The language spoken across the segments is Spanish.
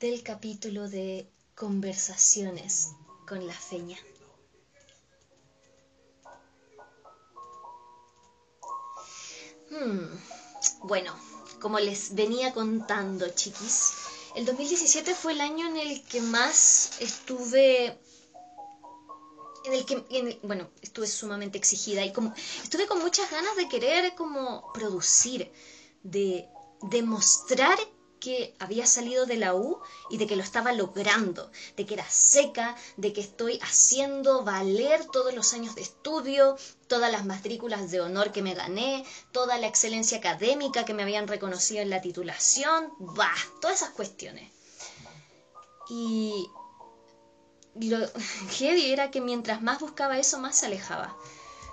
del capítulo de conversaciones con la feña. Hmm, bueno, como les venía contando, chiquis, el 2017 fue el año en el que más estuve en el que, bueno, estuve sumamente exigida y como estuve con muchas ganas de querer como producir, de demostrar que había salido de la U y de que lo estaba logrando, de que era seca, de que estoy haciendo valer todos los años de estudio, todas las matrículas de honor que me gané, toda la excelencia académica que me habían reconocido en la titulación, bah, todas esas cuestiones. Y lo heavy era que mientras más buscaba eso, más se alejaba.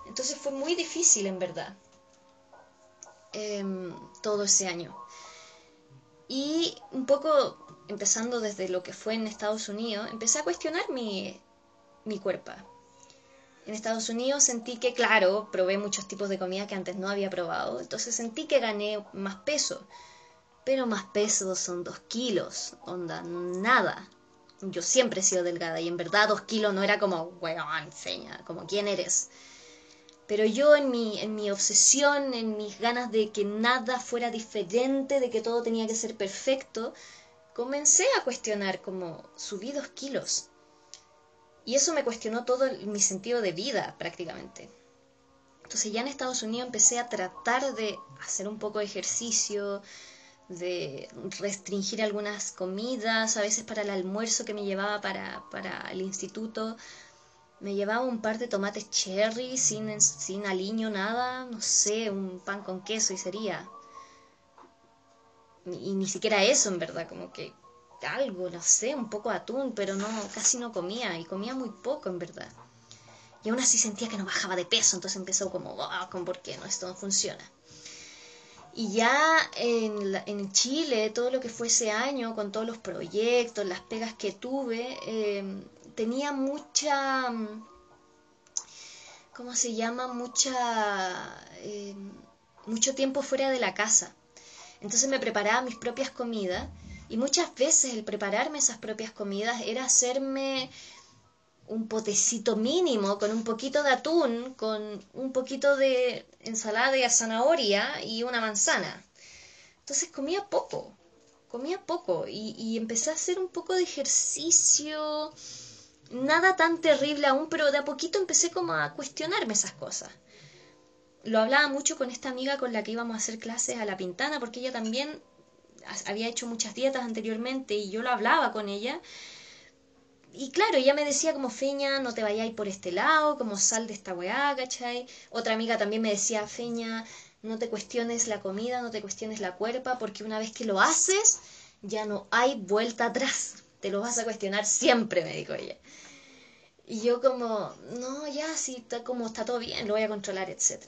Entonces fue muy difícil, en verdad, em, todo ese año. Y un poco, empezando desde lo que fue en Estados Unidos, empecé a cuestionar mi, mi cuerpo. En Estados Unidos sentí que, claro, probé muchos tipos de comida que antes no había probado, entonces sentí que gané más peso. Pero más peso son dos kilos, onda, nada. Yo siempre he sido delgada y en verdad dos kilos no era como, weón, enseña, como quién eres. Pero yo en mi, en mi obsesión, en mis ganas de que nada fuera diferente, de que todo tenía que ser perfecto, comencé a cuestionar como subí dos kilos. Y eso me cuestionó todo mi sentido de vida prácticamente. Entonces ya en Estados Unidos empecé a tratar de hacer un poco de ejercicio, de restringir algunas comidas, a veces para el almuerzo que me llevaba para, para el instituto, me llevaba un par de tomates cherry sin, sin aliño, nada, no sé, un pan con queso y sería. Y ni siquiera eso, en verdad, como que algo, no sé, un poco atún, pero no, casi no comía, y comía muy poco, en verdad. Y aún así sentía que no bajaba de peso, entonces empezó como, ah, ¿con por qué no? Esto no funciona. Y ya en, en, Chile, todo lo que fue ese año, con todos los proyectos, las pegas que tuve, eh, tenía mucha, ¿cómo se llama? Mucha, eh, mucho tiempo fuera de la casa. Entonces me preparaba mis propias comidas y muchas veces el prepararme esas propias comidas era hacerme un potecito mínimo con un poquito de atún, con un poquito de ensalada de zanahoria y una manzana. Entonces comía poco, comía poco y, y empecé a hacer un poco de ejercicio, nada tan terrible aún, pero de a poquito empecé como a cuestionarme esas cosas. Lo hablaba mucho con esta amiga con la que íbamos a hacer clases a la pintana, porque ella también había hecho muchas dietas anteriormente y yo lo hablaba con ella. Y claro, ella me decía como Feña, no te vayáis por este lado, como sal de esta weá, ¿cachai? Otra amiga también me decía, Feña, no te cuestiones la comida, no te cuestiones la cuerpa, porque una vez que lo haces, ya no hay vuelta atrás te lo vas a cuestionar siempre, me dijo ella. Y yo como, no, ya, sí, está como está todo bien, lo voy a controlar, etc.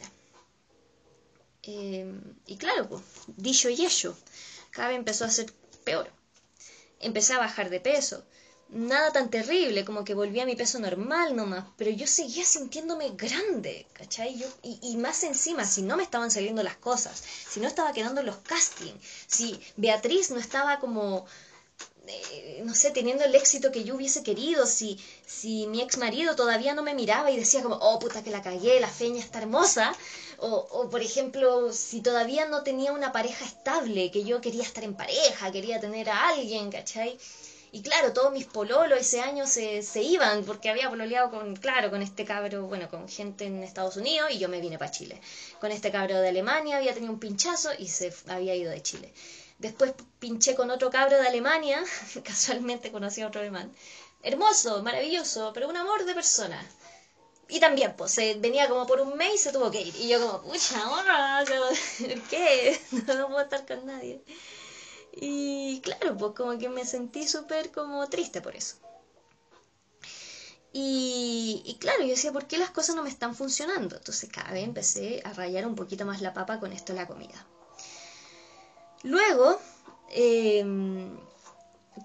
Em, y claro, pues, dicho y hecho, cada vez empezó a ser peor. Empecé a bajar de peso. Nada tan terrible, como que volví a mi peso normal nomás, pero yo seguía sintiéndome grande, ¿cachai? Yo, y, y más encima, si no me estaban saliendo las cosas, si no estaba quedando los castings, si Beatriz no estaba como eh, no sé, teniendo el éxito que yo hubiese querido, si, si mi ex marido todavía no me miraba y decía como, oh puta que la cagué, la feña está hermosa, o, o por ejemplo, si todavía no tenía una pareja estable, que yo quería estar en pareja, quería tener a alguien, ¿cachai? Y claro, todos mis pololos ese año se, se iban porque había pololeado con, claro, con este cabro, bueno, con gente en Estados Unidos y yo me vine para Chile. Con este cabro de Alemania había tenido un pinchazo y se había ido de Chile. Después pinché con otro cabro de Alemania, casualmente conocí a otro alemán. Hermoso, maravilloso, pero un amor de persona. Y también, pues, venía como por un mes y se tuvo que ir. Y yo como, pucha, ¿por qué? No, puedo estar con nadie. Y claro, pues como que me sentí súper como triste por eso. Y, y, claro, yo decía, ¿por qué las cosas no me están funcionando? Entonces cada vez empecé a rayar un poquito más la papa con esto de la comida. Luego, em,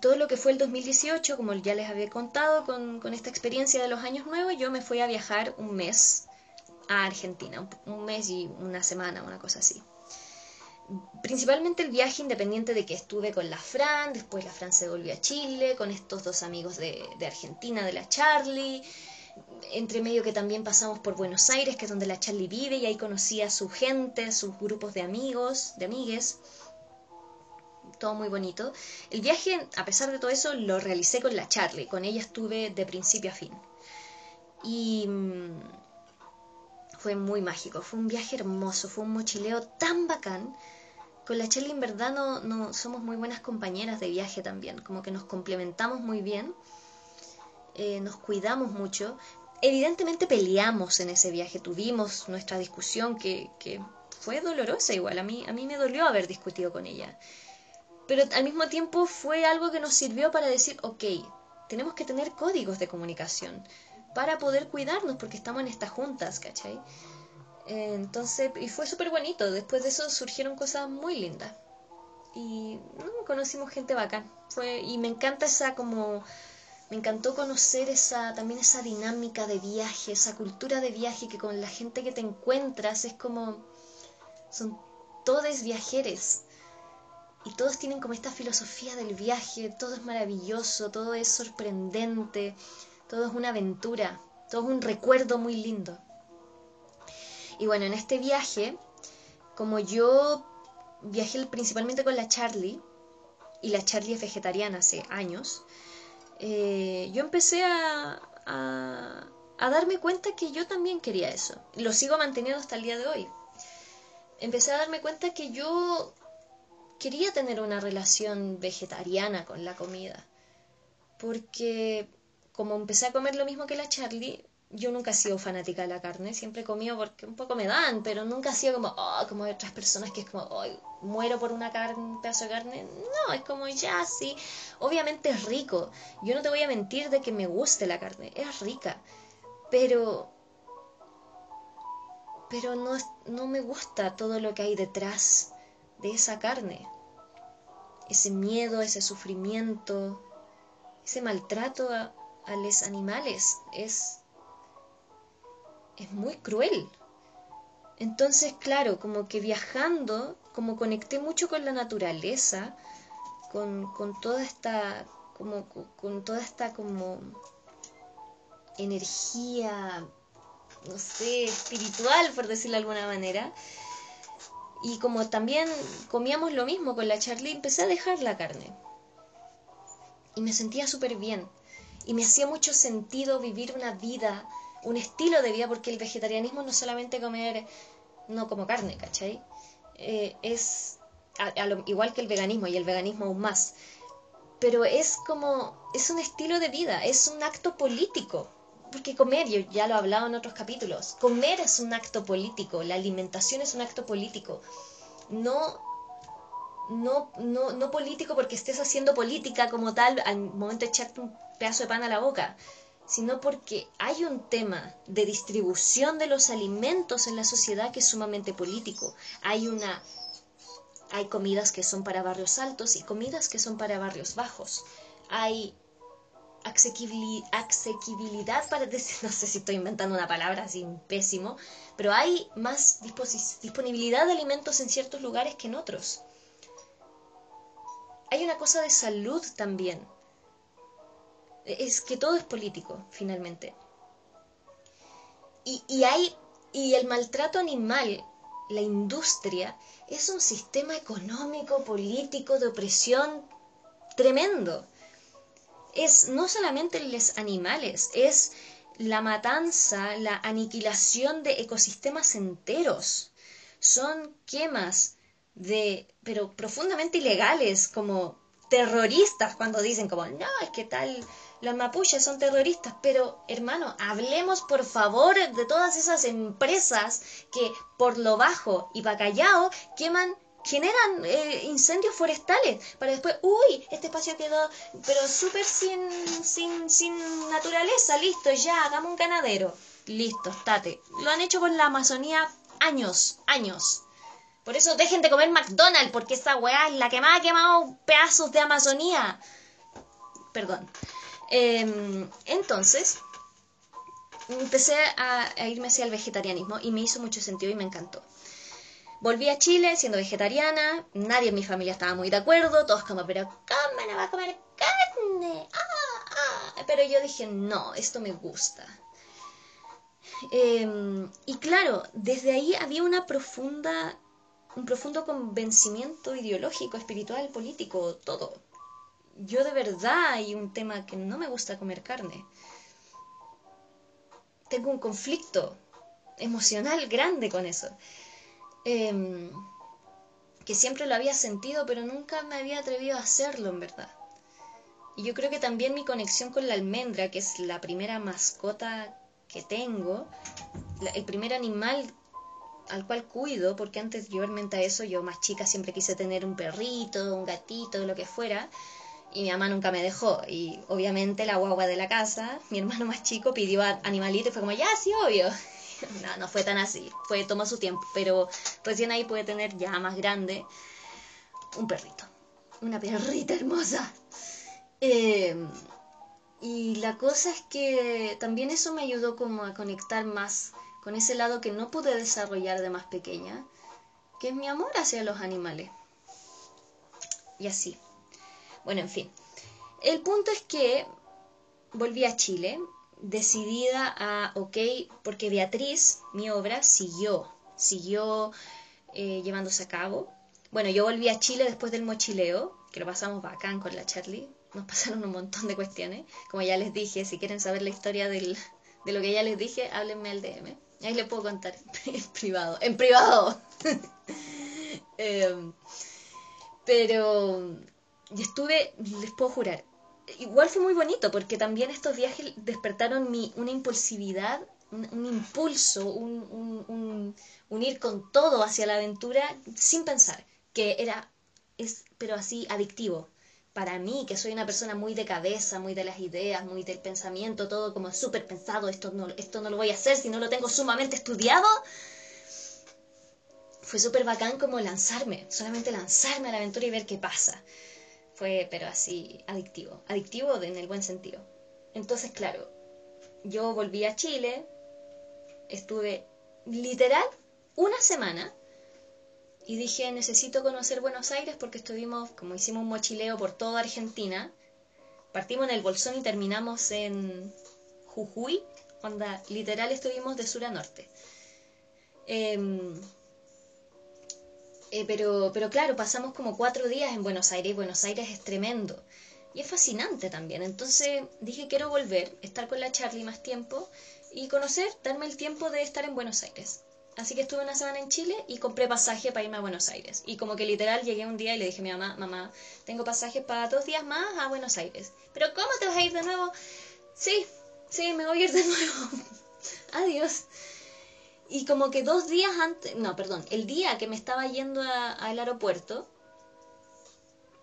todo lo que fue el 2018, como ya les había contado con, con, esta experiencia de los años nuevos, yo me fui a viajar un mes a Argentina, un, mes y una semana, una cosa así. principalmente el viaje independiente de que estuve con la Fran, después la Fran se volvió a Chile, con estos dos amigos de, de Argentina, de la Charlie, entre medio que también pasamos por Buenos Aires, que es donde la Charlie vive, y ahí conocí a su gente, sus grupos de amigos, de amigues. Todo muy bonito. El viaje, a pesar de todo eso, lo realicé con la Charlie. Con ella estuve de principio a fin. Y mm, fue muy mágico. Fue un viaje hermoso. Fue un mochileo tan bacán. Con la Charlie en verdad no, no somos muy buenas compañeras de viaje también. Como que nos complementamos muy bien eh, nos cuidamos mucho. Evidentemente peleamos en ese viaje, tuvimos nuestra discusión que, que fue dolorosa igual, a mí, a mí me dolió haber discutido con ella. Pero al mismo tiempo fue algo que nos sirvió para decir, ok, tenemos que tener códigos de comunicación para poder cuidarnos porque estamos en estas juntas, ¿cachai? Entonces, y fue súper bonito. Después de eso surgieron cosas muy lindas. Y conocimos gente bacán. Fue, y me encanta esa como me encantó conocer esa, también esa dinámica de viaje, esa cultura de viaje que con la gente que te encuentras es como, son todos viajeros y todos tienen como esta filosofía del viaje, todo es maravilloso, todo es sorprendente, todo es una aventura, todo es un recuerdo muy lindo. Y bueno, en este viaje, como yo viajé principalmente con la Charlie, y la Charlie es vegetariana hace años, eh, yo empecé a, a, darme cuenta que yo también quería eso. Lo sigo manteniendo hasta el día de hoy. Empecé a darme cuenta que yo quería tener una relación vegetariana con la comida. Porque como empecé a comer lo mismo que la Charlie, yo nunca he sido fanática de la carne, siempre he comido porque un poco me dan, pero nunca he sido como, oh, como otras personas que es como, muero por una carne, un pedazo de carne. No, es como, ya, sí. Obviamente es rico. Yo no te voy a mentir de que me guste la carne, es rica. Pero. Pero no, no me gusta todo lo que hay detrás de esa carne. Ese miedo, ese sufrimiento, ese maltrato a, a los animales. Es es muy cruel. Entonces, claro, como que viajando, como conecté mucho con la naturaleza, con, con toda esta, como, con toda esta como energía, no sé, espiritual, por decirlo de alguna manera. Y como también comíamos lo mismo con la Charlie, empecé a dejar la carne. Y me sentía súper bien. Y me hacía mucho sentido vivir una vida un estilo de vida, porque el vegetarianismo no solamente comer, no como carne, ¿cachai? Eh, es igual que el veganismo y el veganismo aún más. Pero es como, es un estilo de vida, es un acto político. Porque comer, yo ya lo he hablado en otros capítulos, comer es un acto político, la alimentación es un acto político. No no, no, no político porque estés haciendo política como tal al momento de echarte un pedazo de pan a la boca, sino porque hay un tema de distribución de los alimentos en la sociedad que es sumamente político. Hay una hay comidas que son para barrios altos y comidas que son para barrios bajos. Hay asequibilidad para decir, no sé si estoy inventando una palabra así pésimo, pero hay más disponibilidad de alimentos en ciertos lugares que en otros. Hay una cosa de salud también es que todo es político, finalmente. Y, y, hay, y el maltrato animal, la industria, es un sistema económico, político, de opresión tremendo. Es no solamente los animales, es la matanza, la aniquilación de ecosistemas enteros. Son quemas de, pero profundamente ilegales, como terroristas cuando dicen como, no, es que tal los mapuches son terroristas, pero hermano, hablemos por favor de todas esas empresas que por lo bajo y callao queman generan eh, incendios forestales para después, uy, este espacio quedó pero súper sin, sin, sin naturaleza, listo, ya, hagamos un ganadero. Listo, estate. Lo han hecho con la Amazonía años, años. Por eso dejen de comer McDonald's, porque esa weá es la que más ha quemado pedazos de Amazonía. Perdón. Em, entonces, empecé a, irme hacia el vegetarianismo y me hizo mucho sentido y me encantó. Volví a Chile siendo vegetariana, nadie en mi familia estaba muy de acuerdo, todos como, pero ¿cómo no va a comer carne? Ah, ah. Pero yo dije, no, esto me gusta. Em, y claro, desde ahí había una profunda, un profundo convencimiento ideológico, espiritual, político, todo. Yo de verdad hay un tema que no me gusta comer carne. Tengo un conflicto emocional grande con eso. Em, que siempre lo había sentido, pero nunca me había atrevido a hacerlo, en verdad. Y yo creo que también mi conexión con la almendra, que es la primera mascota que tengo, el primer animal al cual cuido, porque antes yo a eso, yo más chica siempre quise tener un perrito, un gatito, lo que fuera, y mi mamá nunca me dejó. Y obviamente la guagua de la casa, mi hermano más chico pidió animalito y fue como, ya, sí, obvio. no, no fue tan así, fue, tomó su tiempo, pero recién ahí puede tener ya más grande un perrito, una perrita hermosa. Eh, y la cosa es que también eso me ayudó como a conectar más con ese lado que no pude desarrollar de más pequeña, que es mi amor hacia los animales. Y así. Bueno, en fin. El punto es que volví a Chile decidida a, ok, porque Beatriz, mi obra, siguió, siguió eh, llevándose a cabo. Bueno, yo volví a Chile después del mochileo, que lo pasamos bacán con la Charlie, nos pasaron un montón de cuestiones. Como ya les dije, si quieren saber la historia del, de lo que ya les dije, háblenme al DM. Ahí les puedo contar en privado. ¡En privado! Em, pero estuve, les puedo jurar, igual fue muy bonito porque también estos viajes despertaron mi, una impulsividad, un, impulso, un, un, ir con todo hacia la aventura sin pensar, que era, es, pero así adictivo para mí, que soy una persona muy de cabeza, muy de las ideas, muy del pensamiento, todo como súper pensado, esto no, esto no lo voy a hacer si no lo tengo sumamente estudiado, fue súper bacán como lanzarme, solamente lanzarme a la aventura y ver qué pasa. Pero así, adictivo, adictivo en el buen sentido. Entonces, claro, yo volví a Chile, estuve literal una semana y dije, necesito conocer Buenos Aires porque estuvimos, como hicimos un mochileo por toda Argentina, partimos en el Bolsón y terminamos en Jujuy, cuando literal estuvimos de sur a norte. Em, eh, pero, pero claro, pasamos como cuatro días en Buenos Aires y Buenos Aires es tremendo. Y es fascinante también. Entonces dije, quiero volver, estar con la Charlie más tiempo y conocer, darme el tiempo de estar en Buenos Aires. Así que estuve una semana en Chile y compré pasaje para irme a Buenos Aires. Y como que literal llegué un día y le dije a mi mamá, mamá, tengo pasaje para dos días más a Buenos Aires. ¿Pero cómo te vas a ir de nuevo? Sí, sí, me voy a ir de nuevo. Adiós. Y como que dos días antes, no, perdón, el día que me estaba yendo al aeropuerto,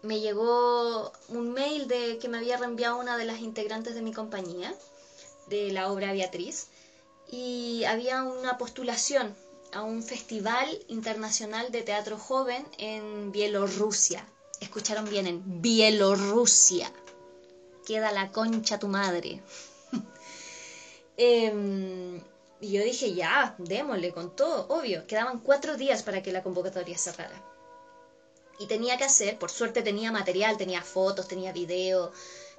me llegó un mail de que me había reenviado una de las integrantes de mi compañía, de la obra Beatriz, y había una postulación a un festival internacional de teatro joven en Bielorrusia. Escucharon bien, en Bielorrusia. Queda la concha tu madre. Em, y yo dije, ya, démosle con todo, obvio. Quedaban cuatro días para que la convocatoria cerrara. Y tenía que hacer, por suerte tenía material, tenía fotos, tenía video,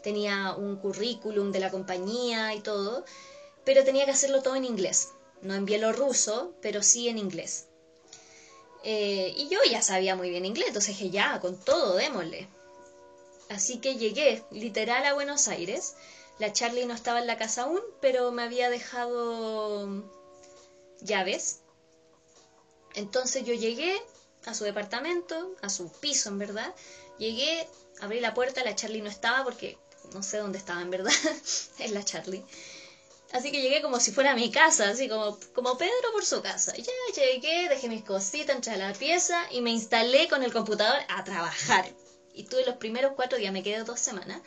tenía un currículum de la compañía y todo pero tenía que hacerlo todo en inglés. No en bielorruso, pero sí en inglés. Eh, y yo ya sabía muy bien inglés, entonces dije, ya, con todo, démosle. Así que llegué literal a Buenos Aires. La Charlie no estaba en la casa aún, pero me había dejado llaves. Entonces yo llegué a su departamento, a su piso en verdad. Llegué, abrí la puerta, la Charlie no estaba porque no sé dónde estaba en verdad. es la Charlie. Así que llegué como si fuera mi casa, así como, como Pedro por su casa. Ya llegué, dejé mis cositas, entré a la pieza y me instalé con el computador a trabajar. Y tuve los primeros cuatro días, me quedé dos semanas.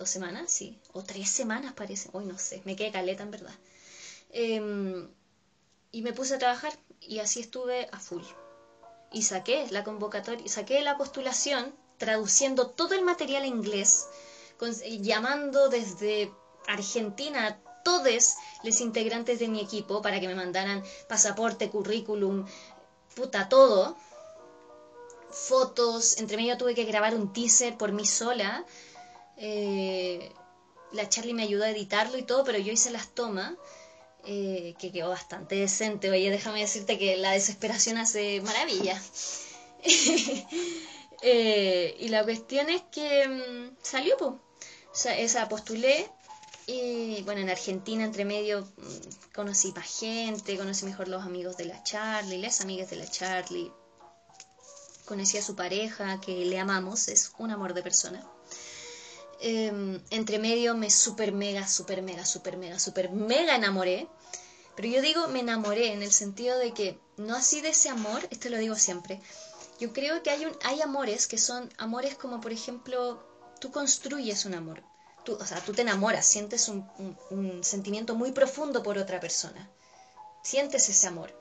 ¿Dos semanas? Sí. O tres semanas parece. Uy, no sé, me quedé caleta en verdad. Em, y me puse a trabajar y así estuve a full. Y saqué la convocatoria, saqué la postulación traduciendo todo el material en inglés, llamando desde Argentina todos los integrantes de mi equipo para que me mandaran pasaporte, currículum, puta, todo. Fotos, entre medio tuve que grabar un teaser por mí sola. Eh, la Charlie me ayudó a editarlo y todo, pero yo hice las tomas, eh, que quedó bastante decente. Oye, déjame decirte que la desesperación hace maravilla. Eh, y la cuestión es que mm, salió, pues. O sea, esa postulé. Y bueno, en Argentina, entre medio, mm, conocí más gente, conocí mejor los amigos de la Charlie, las amigas de la Charlie. Conocí a su pareja, que le amamos, es un amor de persona. Em, entre medio me super mega, super mega, super mega, super mega enamoré. Pero yo digo me enamoré en el sentido de que no así de ese amor, esto lo digo siempre. Yo creo que hay, hay amores que son amores como por ejemplo, tú construyes un amor. Tú, o sea, tú te enamoras, sientes un, un sentimiento muy profundo por otra persona. Sientes ese amor.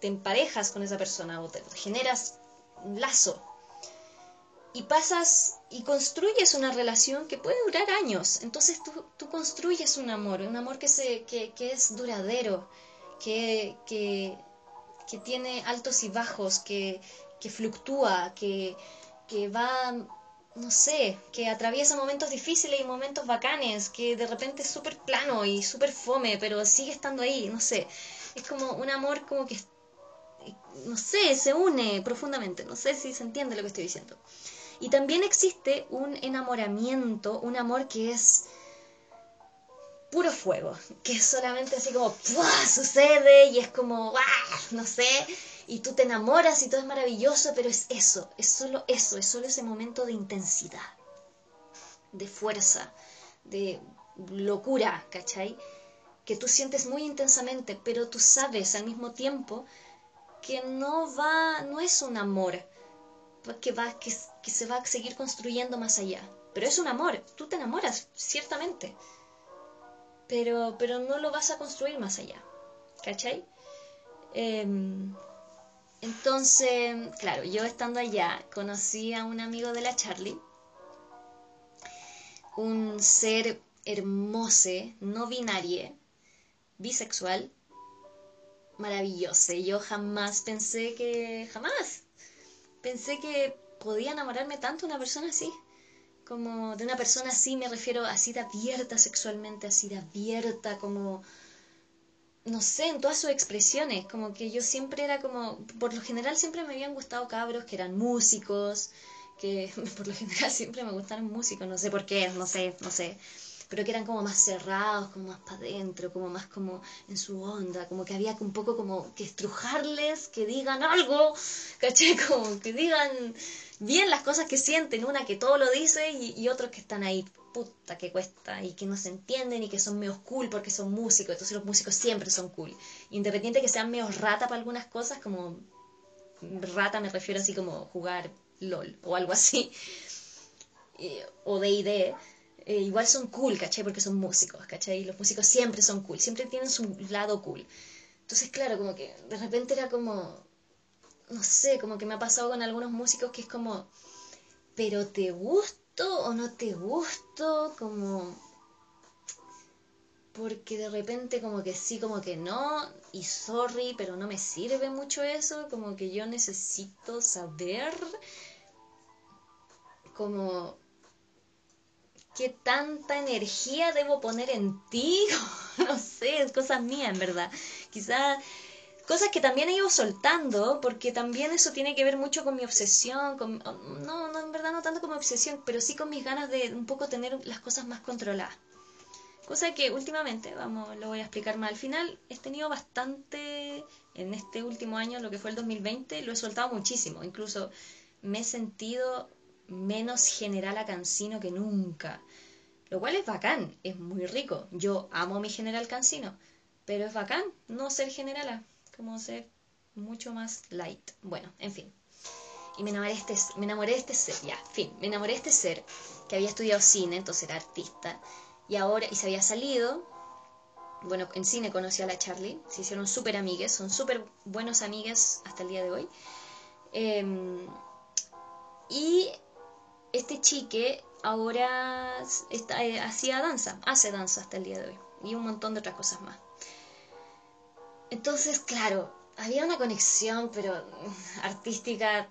Te emparejas con esa persona o te generas un lazo y pasas y construyes una relación que puede durar años. Entonces tú, tú construyes un amor, un amor que, se, que, que es duradero, que, que, que, tiene altos y bajos, que, que fluctúa, que, que va, no sé, que atraviesa momentos difíciles y momentos bacanes, que de repente es súper plano y súper fome, pero sigue estando ahí, no sé. Es como un amor como que, no sé, se une profundamente, no sé si se entiende lo que estoy diciendo. Y también existe un enamoramiento, un amor que es puro fuego, que es solamente así como sucede y es como no sé, y tú te enamoras y todo es maravilloso, pero es eso, es solo eso, es solo ese momento de intensidad, de fuerza, de locura, ¿cachai? Que tú sientes muy intensamente, pero tú sabes al mismo tiempo que no va, no es un amor, que, va, que, que se va a seguir construyendo más allá. Pero es un amor, tú te enamoras, ciertamente. Pero, pero no lo vas a construir más allá. ¿Cachai? Em, entonces, claro, yo estando allá conocí a un amigo de la Charlie, un ser hermoso, no binario, bisexual, maravilloso. Yo jamás pensé que, jamás, pensé que podía enamorarme tanto de una persona así. Como de una persona así me refiero así de abierta sexualmente, así de abierta, como no sé, en todas sus expresiones, como que yo siempre era como, por lo general siempre me habían gustado cabros que eran músicos, que por lo general siempre me gustaron músicos, no sé por qué, no sé, no sé pero que eran como más cerrados, como más para adentro, como más como en su onda, como que había un poco como que estrujarles, que digan algo, caché, como que digan bien las cosas que sienten, una que todo lo dice y, otros que están ahí, puta que cuesta, y que no se entienden y que son medio cool porque son músicos, entonces los músicos siempre son cool, independiente que sean medio rata para algunas cosas, como rata me refiero así como jugar LOL o algo así, o D&D, eh, igual son cool, ¿cachai? Porque son músicos, ¿cachai? Y los músicos siempre son cool, siempre tienen su lado cool. Entonces, claro, como que de repente era como, no sé, como que me ha pasado con algunos músicos que es como, pero ¿te gusto o no te gusto? Como, porque de repente como que sí, como que no, y sorry, pero no me sirve mucho eso, como que yo necesito saber como qué tanta energía debo poner en ti, no sé, cosas mías en verdad. Quizás cosas que también he ido soltando, porque también eso tiene que ver mucho con mi obsesión, con, no, no, en verdad no tanto como obsesión, pero sí con mis ganas de un poco tener las cosas más controladas. Cosa que últimamente, vamos, lo voy a explicar más al final, he tenido bastante en este último año, lo que fue el 2020, lo he soltado muchísimo, incluso me he sentido menos general a Cancino que nunca. Lo cual es bacán, es muy rico. Yo amo a mi general Cancino, pero es bacán no ser generala, como ser mucho más light. Bueno, en fin. Y me enamoré, de este, me enamoré de este ser, ya, fin, me enamoré de este ser que había estudiado cine, entonces era artista, y ahora, y se había salido, bueno, en cine conocí a la Charlie, se hicieron súper amigues, son súper buenos amigues hasta el día de hoy. Em, y este chique ahora eh, hacía danza, hace danza hasta el día de hoy y un montón de otras cosas más. Entonces, claro, había una conexión, pero mm, artística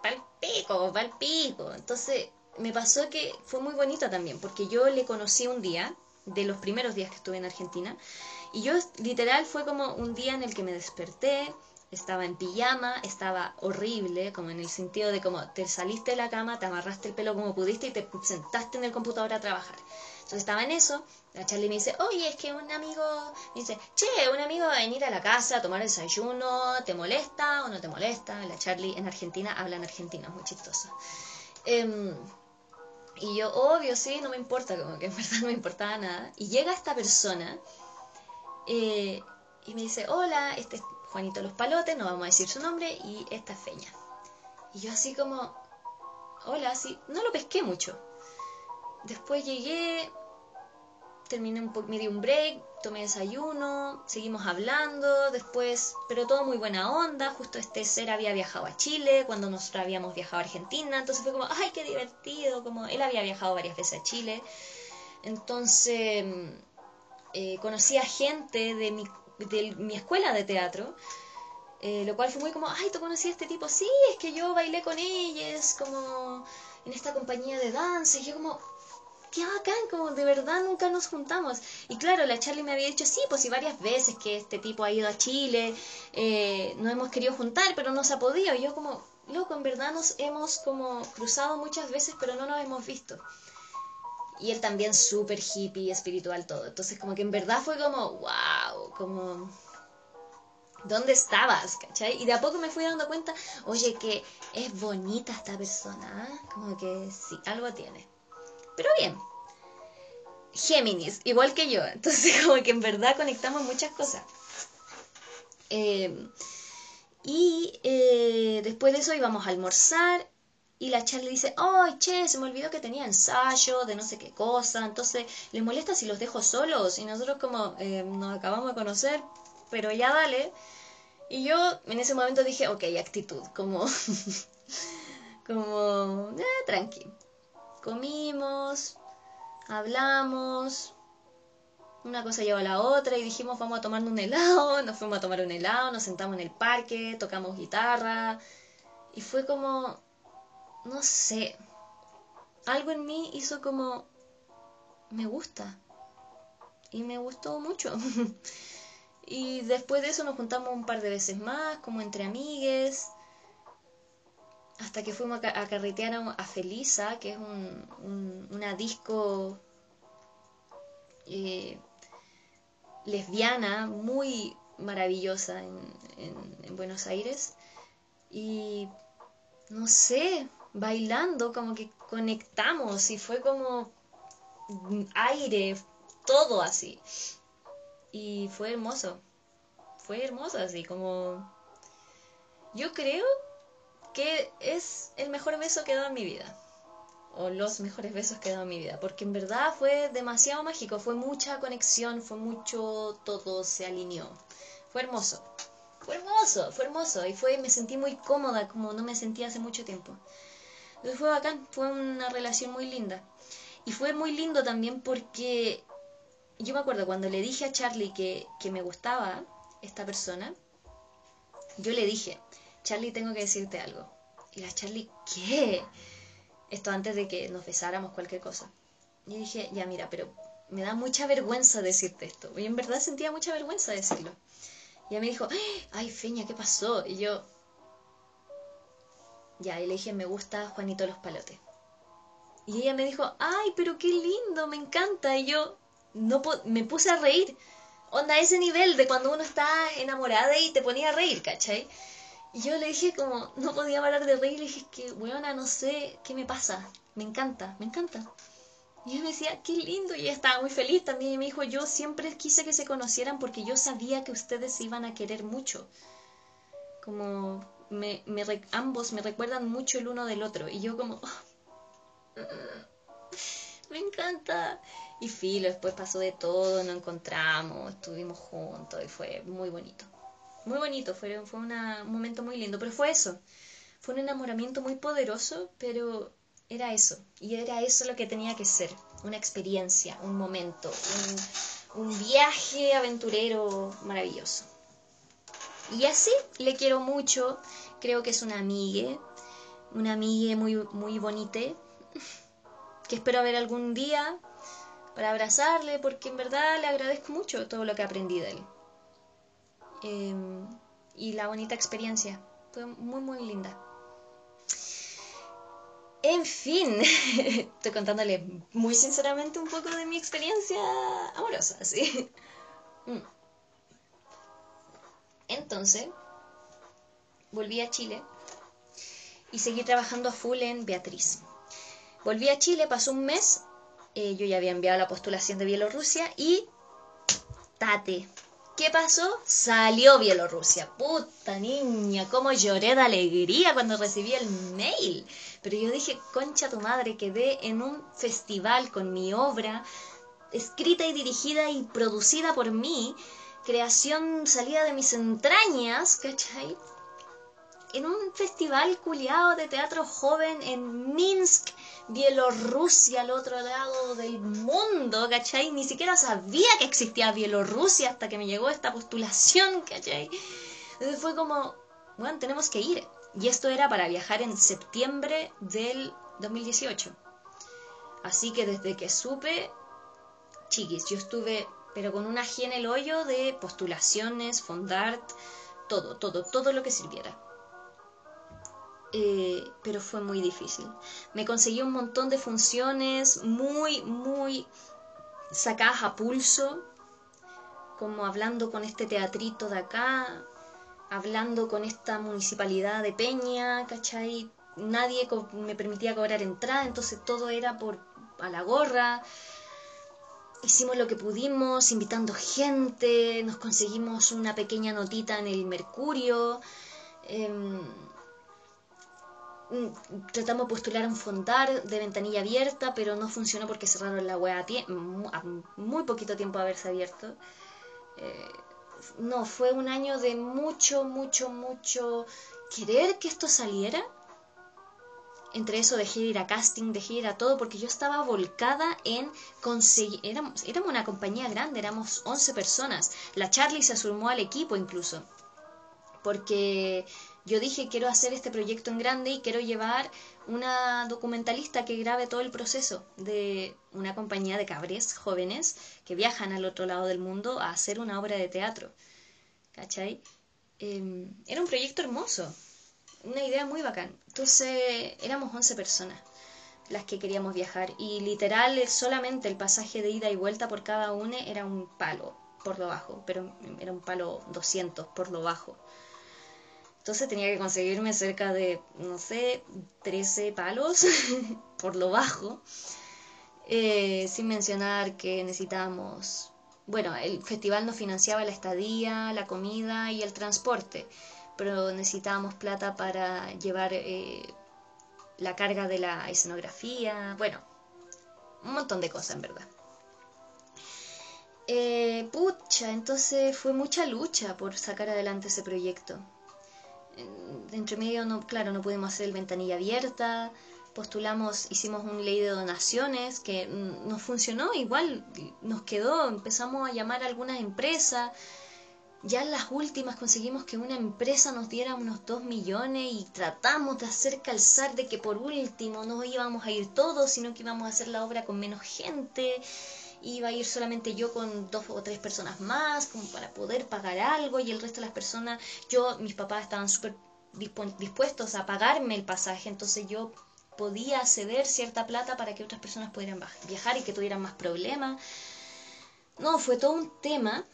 pal pico, pal pico. Entonces me pasó que fue muy bonito también, porque yo le conocí un día, de los primeros días que estuve en Argentina, y yo literal fue como un día en el que me desperté, estaba en pijama, estaba horrible, como en el sentido de como te saliste de la cama, te amarraste el pelo como pudiste y te sentaste en el computador a trabajar. Entonces estaba en eso, la Charlie me dice, oye, es que un amigo, me dice, che, un amigo va a venir a la casa a tomar desayuno, ¿te molesta o no te molesta? La Charlie en Argentina habla en argentino, es muy chistoso. Em, y yo, obvio, sí, no me importa, como que en verdad no me importaba nada. Y llega esta persona eh, y me dice, hola, este es Juanito Los Palotes, no vamos a decir su nombre, y esta es Feña. Y yo así como, hola, sí, no lo pesqué mucho. Después llegué, terminé un me di un break, tomé desayuno, seguimos hablando, después, pero todo muy buena onda, justo este ser había viajado a Chile cuando nosotros habíamos viajado a Argentina, entonces fue como, ay, qué divertido, como él había viajado varias veces a Chile, entonces eh, conocí a gente de mi, de mi escuela de teatro, eh, lo cual fue muy como, ay, ¿tú conocías a este tipo? Sí, es que yo bailé con ellos, como en esta compañía de danza, y yo como, qué bacán, como de verdad nunca nos juntamos. Y claro, la Charlie me había dicho, sí, pues sí, varias veces que este tipo ha ido a Chile, eh, no hemos querido juntar, pero no se ha podido. Y yo como, loco, en verdad nos hemos como cruzado muchas veces, pero no nos hemos visto. Y él también súper hippie, espiritual, todo. Entonces como que en verdad fue como, wow, como... ¿Dónde estabas? ¿Cachai? Y de a poco me fui dando cuenta, oye, que es bonita esta persona, ¿eh? como que sí, algo tiene. Pero bien. Géminis, igual que yo. Entonces, como que en verdad conectamos muchas cosas. Eh, y eh, después de eso íbamos a almorzar. Y la Charlie dice, ¡ay, che! Se me olvidó que tenía ensayo de no sé qué cosa. Entonces, ¿les molesta si los dejo solos? Y nosotros como, eh, nos acabamos de conocer, pero ya dale. Y yo en ese momento dije, ok, actitud, como, como, eh, tranqui comimos, hablamos, una cosa lleva a la otra y dijimos vamos a tomar un helado, nos fuimos a tomar un helado, nos sentamos en el parque, tocamos guitarra y fue como, no sé, algo en mí hizo como, me gusta y me gustó mucho. y después de eso nos juntamos un par de veces más, como entre amigues hasta que fuimos a, carretear a, Felisa, que es un, una disco eh, lesbiana muy maravillosa en, en, Buenos Aires. Y no sé, bailando, como que conectamos y fue como aire, todo así. Y fue hermoso, fue hermoso así, como... Yo creo que es el mejor beso que he dado en mi vida. O los mejores besos que he dado en mi vida. Porque en verdad fue demasiado mágico. Fue mucha conexión, fue mucho, todo se alineó. Fue hermoso. Fue hermoso, fue hermoso. Y fue, me sentí muy cómoda, como no me sentía hace mucho tiempo. Entonces fue bacán, fue una relación muy linda. Y fue muy lindo también porque yo me acuerdo cuando le dije a Charlie que, que me gustaba esta persona, yo le dije, Charlie, tengo que decirte algo. Y la Charlie, ¿qué? Esto antes de que nos besáramos cualquier cosa. Y dije, ya mira, pero me da mucha vergüenza decirte esto. Y en verdad sentía mucha vergüenza decirlo. Y ella me dijo, ay, Feña, ¿qué pasó? Y yo, ya, y le dije, me gusta Juanito los Palotes. Y ella me dijo, ay, pero qué lindo, me encanta. Y yo no me puse a reír. Onda, ese nivel de cuando uno está enamorada y te ponía a reír, ¿cachai? Y yo le dije como, no podía parar de reír, le dije que, weona, no sé qué me pasa, me encanta, me encanta. Y ella me decía, qué lindo, y ella estaba muy feliz también, y me dijo, yo siempre quise que se conocieran porque yo sabía que ustedes se iban a querer mucho. Como, me, ambos me recuerdan mucho el uno del otro, y yo como, me encanta. Y filo, después pasó de todo, nos encontramos, estuvimos juntos, y fue muy bonito muy bonito, fue, fue un momento muy lindo, pero fue eso, fue un enamoramiento muy poderoso, pero era eso, y era eso lo que tenía que ser, una experiencia, un momento, un, un viaje aventurero maravilloso. Y así le quiero mucho, creo que es una amiga, una amiga muy, muy bonita, que espero ver algún día para abrazarle, porque en verdad le agradezco mucho todo lo que aprendí de él. Em, y la bonita experiencia, fue muy, muy linda. En fin, estoy contándole muy sinceramente un poco de mi experiencia amorosa, ¿sí? Mm. Entonces, volví a Chile y seguí trabajando a full en Beatriz. Volví a Chile, pasó un mes, eh, yo ya había enviado la postulación de Bielorrusia y tate. ¿Qué pasó? Salió Bielorrusia. Puta niña, cómo lloré de alegría cuando recibí el mail. Pero yo dije, concha tu madre, quedé en un festival con mi obra, escrita y dirigida y producida por mí, creación salida de mis entrañas, ¿cachai? En un festival culiado de teatro joven en Minsk, Bielorrusia, al otro lado del mundo, ¿cachai? Ni siquiera sabía que existía Bielorrusia hasta que me llegó esta postulación, ¿cachai? Entonces fue como, bueno, tenemos que ir. Y esto era para viajar en septiembre del 2018. Así que desde que supe, chiquis, yo estuve, pero con una G en el hoyo de postulaciones, fondart, todo, todo, todo lo que sirviera. Eh, pero fue muy difícil. Me conseguí un montón de funciones muy, muy sacadas a pulso, como hablando con este teatrito de acá, hablando con esta municipalidad de Peña, ¿cachai? Nadie me permitía cobrar entrada, entonces todo era por a la gorra. Hicimos lo que pudimos, invitando gente, nos conseguimos una pequeña notita en el Mercurio. Em, tratamos de postular un fondar de ventanilla abierta, pero no funcionó porque cerraron la web a, muy poquito tiempo de haberse abierto. Eh, no, fue un año de mucho, mucho, mucho querer que esto saliera. Entre eso dejé de ir a casting, dejé de ir a todo, porque yo estaba volcada en conseguir... Éramos, éramos una compañía grande, éramos 11 personas. La Charlie se sumó al equipo incluso. Porque yo dije, quiero hacer este proyecto en grande y quiero llevar una documentalista que grabe todo el proceso de una compañía de cabres jóvenes que viajan al otro lado del mundo a hacer una obra de teatro. ¿Cachai? Em, era un proyecto hermoso, una idea muy bacán. Entonces éramos 11 personas las que queríamos viajar y literal solamente el pasaje de ida y vuelta por cada una era un palo por lo bajo, pero era un palo 200 por lo bajo. Entonces tenía que conseguirme cerca de, no sé, 13 palos por lo bajo. Eh, sin mencionar que necesitábamos, bueno, el festival nos financiaba la estadía, la comida y el transporte, pero necesitábamos plata para llevar eh, la carga de la escenografía, bueno, un montón de cosas en verdad. Eh, pucha, entonces fue mucha lucha por sacar adelante ese proyecto entre medio, no, claro, no pudimos hacer el ventanilla abierta, postulamos, hicimos un ley de donaciones que no funcionó, igual nos quedó, empezamos a llamar a algunas empresas, ya en las últimas conseguimos que una empresa nos diera unos 2 millones y tratamos de hacer calzar de que por último no íbamos a ir todos, sino que íbamos a hacer la obra con menos gente iba a ir solamente yo con dos o tres personas más, como para poder pagar algo, y el resto de las personas, yo, mis papás estaban súper dispuestos a pagarme el pasaje, entonces yo podía ceder cierta plata para que otras personas pudieran viajar y que tuvieran más problemas. No, fue todo un tema.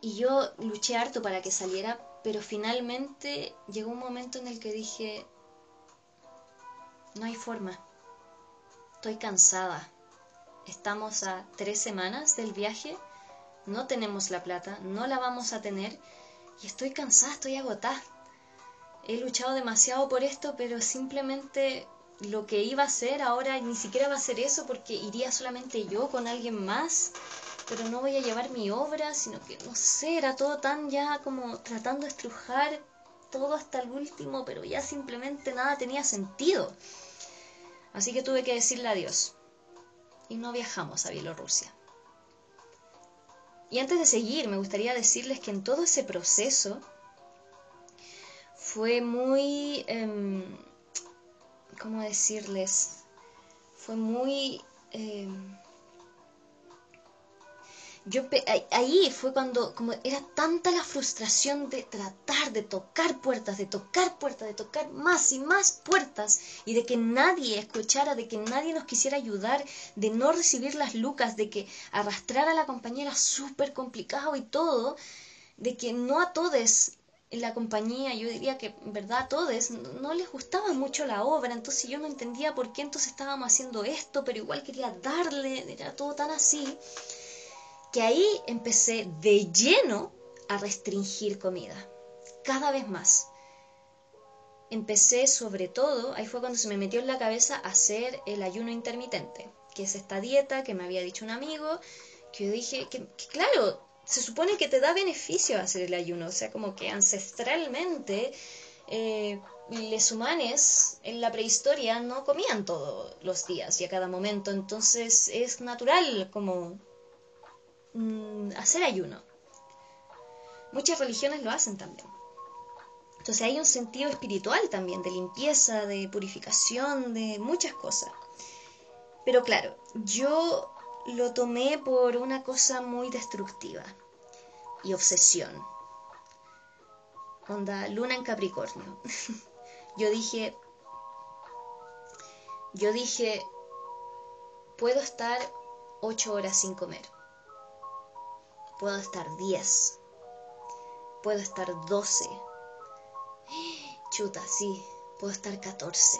Y yo luché harto para que saliera, pero finalmente llegó un momento en el que dije, no hay forma. Estoy cansada. Estamos a tres semanas del viaje, no tenemos la plata, no la vamos a tener y estoy cansada, estoy agotada. He luchado demasiado por esto, pero simplemente lo que iba a hacer ahora ni siquiera va a ser eso porque iría solamente yo con alguien más, pero no voy a llevar mi obra, sino que no sé, era todo tan ya como tratando de estrujar todo hasta el último, pero ya simplemente nada tenía sentido. Así que tuve que decirle adiós y no viajamos a Bielorrusia. y antes de seguir, me gustaría decirles que en todo ese proceso fue muy, em, ¿cómo decirles? Fue muy... Em, yo ahí fue cuando como era tanta la frustración de tratar de tocar puertas, de tocar puertas, de tocar más y más puertas y de que nadie escuchara, de que nadie nos quisiera ayudar, de no recibir las lucas, de que arrastrar a la compañera súper complicado y todo, de que no a todos en la compañía, yo diría que en verdad a todos no les gustaba mucho la obra, entonces yo no entendía por qué entonces estábamos haciendo esto, pero igual quería darle, era todo tan así que ahí empecé de lleno a restringir comida, cada vez más. Empecé sobre todo, ahí fue cuando se me metió en la cabeza hacer el ayuno intermitente, que es esta dieta que me había dicho un amigo, que yo dije que, claro, se supone que te da beneficio hacer el ayuno, o sea, como que ancestralmente eh, les humanes en la prehistoria no comían todos los días y a cada momento, entonces es natural como Mm, hacer ayuno. Muchas religiones lo hacen también. Entonces hay un sentido espiritual también, de limpieza, de purificación, de muchas cosas. Pero claro, yo lo tomé por una cosa muy destructiva y obsesión. Onda, luna en Capricornio. yo dije, yo dije, puedo estar ocho horas sin comer Puedo estar 10. Puedo estar 12. Chuta, sí. Puedo estar 14.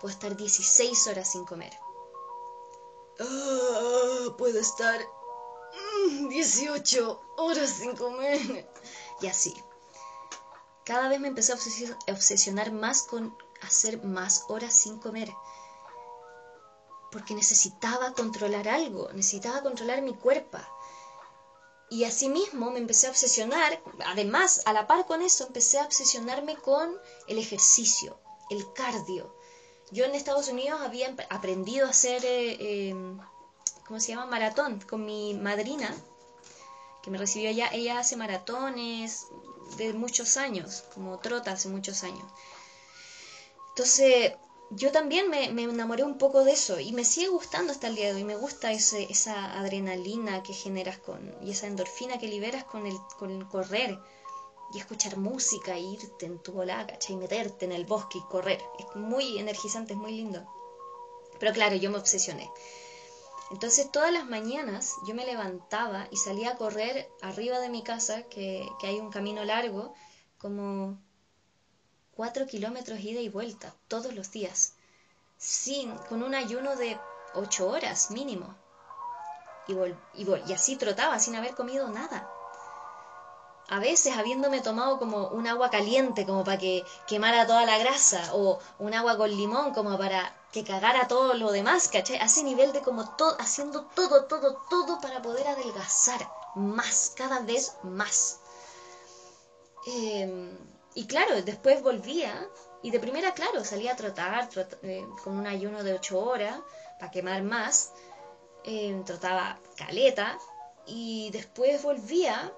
Puedo estar 16 horas sin comer. Ah, puedo estar 18 mm, horas sin comer. Y así. Cada vez me empecé a obsesionar más con hacer más horas sin comer. Porque necesitaba controlar algo, necesitaba controlar mi cuerpo. Y asimismo me empecé a obsesionar, además, a la par con eso, empecé a obsesionarme con el ejercicio, el cardio. Yo en Estados Unidos había aprendido a hacer, eh, em, ¿cómo se llama? Maratón con mi madrina, que me recibió allá. Ella hace maratones de muchos años, como trota hace muchos años. Entonces, yo también me, enamoré un poco de eso y me sigue gustando hasta el día de hoy. Me gusta ese, esa adrenalina que generas con, y esa endorfina que liberas con el, con correr y escuchar música, e irte en tu bola, y meterte en el bosque y correr. Es muy energizante, es muy lindo. Pero claro, yo me obsesioné. Entonces todas las mañanas yo me levantaba y salía a correr arriba de mi casa, que, que hay un camino largo, como cuatro kilómetros ida y vuelta todos los días, sin, con un ayuno de ocho horas mínimo. Y, y, y así trotaba sin haber comido nada. A veces habiéndome tomado como un agua caliente como para que quemara toda la grasa o un agua con limón como para que cagara todo lo demás, ¿cachai? A ese nivel de como todo, haciendo todo, todo, todo para poder adelgazar más, cada vez más. Eh, y claro, después volvía y de primera, claro, salía a trotar, eh, con un ayuno de ocho horas para quemar más. Eh, trotaba caleta y después volvía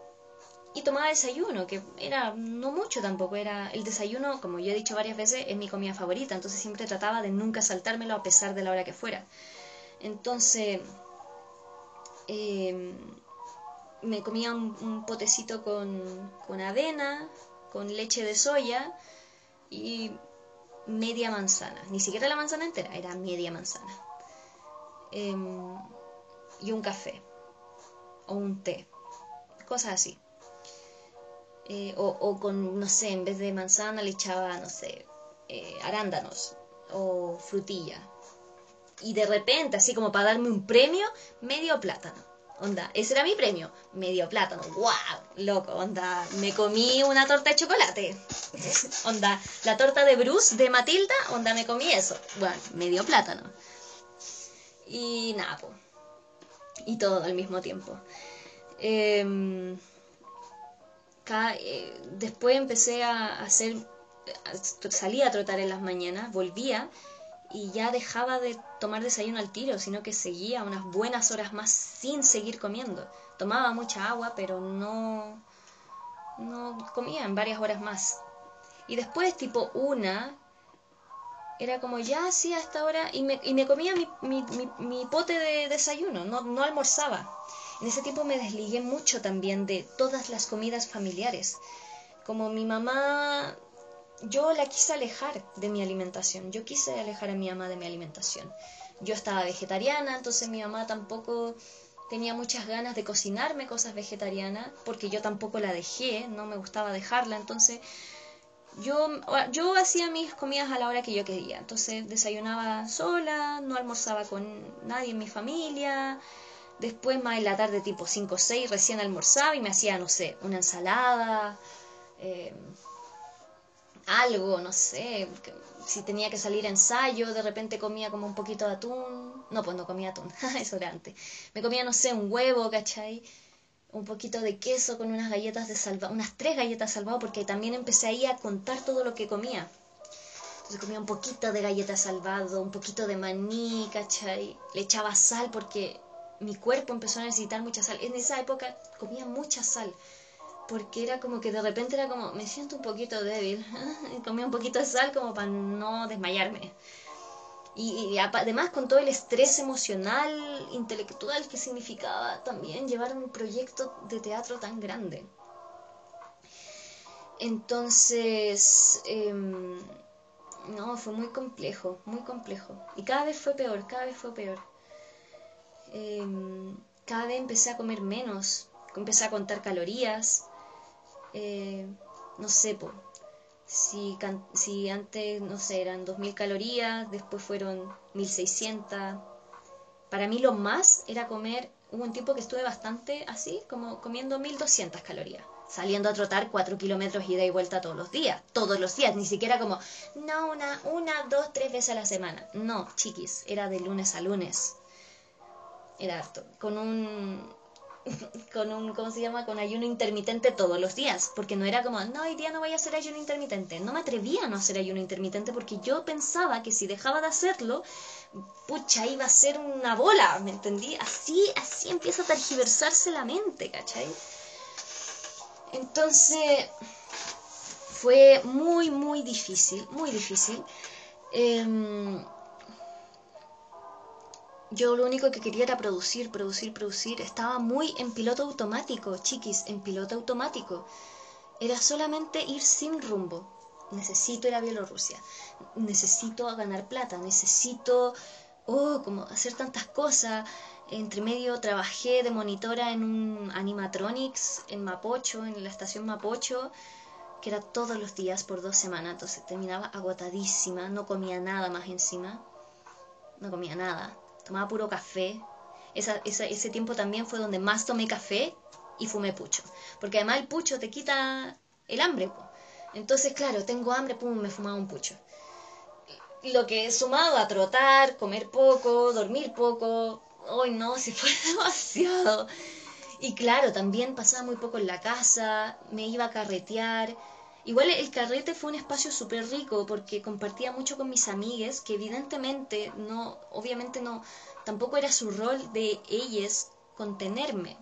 y tomaba desayuno, que era no mucho tampoco, era el desayuno, como yo he dicho varias veces, es mi comida favorita, entonces siempre trataba de nunca saltármelo a pesar de la hora que fuera. Entonces, em, me comía un, potecito con, con avena, con leche de soya y media manzana. Ni siquiera la manzana entera, era media manzana. Em, y un café. O un té. Cosas así. Eh, o, con, no sé, en vez de manzana le echaba, no sé, eh, arándanos o frutilla. Y de repente, así como para darme un premio, medio plátano. Onda, ese era mi premio. Medio plátano. ¡Wow! Loco, onda. Me comí una torta de chocolate. onda, la torta de Bruce de Matilda, onda, me comí eso. Bueno, medio plátano. Y nada, Y todo al mismo tiempo. Em, eh, después empecé a hacer. Salía a trotar en las mañanas, volvía y ya dejaba de tomar desayuno al tiro, sino que seguía unas buenas horas más sin seguir comiendo. Tomaba mucha agua, pero no, no comía en varias horas más. Y después, tipo una, era como ya sí a esta hora, y me, y me comía mi, mi, mi, pote de desayuno, no, no almorzaba. En ese tiempo me desligué mucho también de todas las comidas familiares. Como mi mamá yo la quise alejar de mi alimentación, yo quise alejar a mi mamá de mi alimentación. Yo estaba vegetariana, entonces mi mamá tampoco tenía muchas ganas de cocinarme cosas vegetarianas, porque yo tampoco la dejé, no me gustaba dejarla, entonces yo, yo hacía mis comidas a la hora que yo quería, entonces desayunaba sola, no almorzaba con nadie en mi familia, después más en la tarde tipo 5 o 6 recién almorzaba y me hacía, no sé, una ensalada. Eh, algo, no sé, si tenía que salir ensayo, de repente comía como un poquito de atún, no, pues no comía atún, eso era antes, me comía, no sé, un huevo, ¿cachai? Un poquito de queso con unas galletas de salvado, unas tres galletas salvado, porque también empecé ahí a contar todo lo que comía. Entonces comía un poquito de galleta salvado, un poquito de maní, ¿cachai? Le echaba sal porque mi cuerpo empezó a necesitar mucha sal. En esa época comía mucha sal porque era como que de repente era como, me siento un poquito débil, comía un poquito de sal como para no desmayarme. Y, además con todo el estrés emocional, intelectual que significaba también llevar un proyecto de teatro tan grande. Entonces, em, no, fue muy complejo, muy complejo. Y cada vez fue peor, cada vez fue peor. Em, cada vez empecé a comer menos, empecé a contar calorías, eh, no sé, si, si antes, no sé, eran 2.000 calorías, después fueron 1.600. Para mí lo más era comer, hubo un tiempo que estuve bastante así, como comiendo 1.200 calorías saliendo a trotar 4 kilómetros ida y vuelta todos los días, todos los días, ni siquiera como, no, una, una, dos, tres veces a la semana. No, chiquis, era de lunes a lunes. Era harto. Con un, con un, ¿cómo se llama? Con ayuno intermitente todos los días, porque no era como, no, hoy día no voy a hacer ayuno intermitente. No me atrevía a no hacer ayuno intermitente porque yo pensaba que si dejaba de hacerlo, pucha, iba a ser una bola, ¿me entendí? Así, así empieza a tergiversarse la mente, ¿cachai? Entonces, fue muy, muy difícil, muy difícil. Eh, yo lo único que quería era producir, producir, producir. Estaba muy en piloto automático, chiquis, en piloto automático. Era solamente ir sin rumbo. Necesito ir a Bielorrusia. Necesito ganar plata. Necesito, oh, como hacer tantas cosas. Entre medio trabajé de monitora en un animatronics en Mapocho, en la estación Mapocho, que era todos los días por dos semanas. Entonces terminaba agotadísima, no comía nada más encima. No comía nada tomaba puro café. ese tiempo también fue donde más tomé café y fumé pucho. Porque además el pucho te quita el hambre. Entonces, claro, tengo hambre, pum, me fumaba un pucho. Lo que he sumado a trotar, comer poco, dormir poco, hoy no, se fue demasiado. Y claro, también pasaba muy poco en la casa, me iba a carretear. Igual el carrete fue un espacio súper rico porque compartía mucho con mis amigues que evidentemente no, obviamente no, tampoco era su rol de ellas contenerme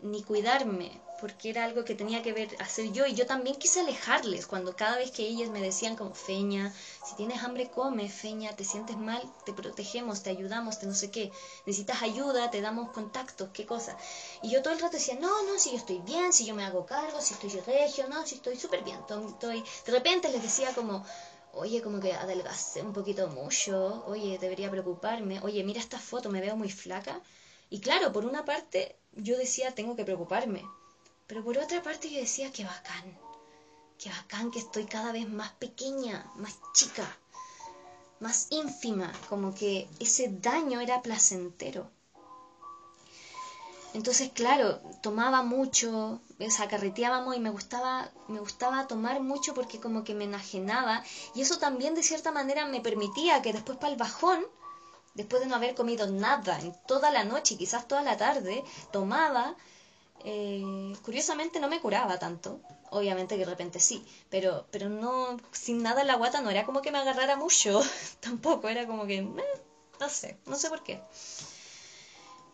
ni cuidarme porque era algo que tenía que ver hacer yo y yo también quise alejarles cuando cada vez que ellas me decían como Feña, si tienes hambre come, Feña, te sientes mal, te protegemos, te ayudamos, te no sé qué, necesitas ayuda, te damos contactos, qué cosa. Y yo todo el rato decía, no, no, si yo estoy bien, si yo me hago cargo, si estoy regio, no, si estoy súper bien, estoy... De repente les decía como, oye, como que adelgacé un poquito mucho, oye, debería preocuparme, oye, mira esta foto, me veo muy flaca. Y claro, por una parte yo decía, tengo que preocuparme, pero por otra parte yo decía, qué bacán, qué bacán que estoy cada vez más pequeña, más chica, más ínfima, como que ese daño era placentero. Entonces, claro, tomaba mucho, o sea, carreteábamos y me gustaba, me gustaba tomar mucho porque como que me enajenaba y eso también de cierta manera me permitía que después para el bajón, después de no haber comido nada en toda la noche y quizás toda la tarde, tomaba eh, curiosamente no me curaba tanto, Obviamente que de repente sí, pero, pero no, sin nada en la guata no era como que me agarrara mucho, tampoco, era como que, no sé, no sé por qué.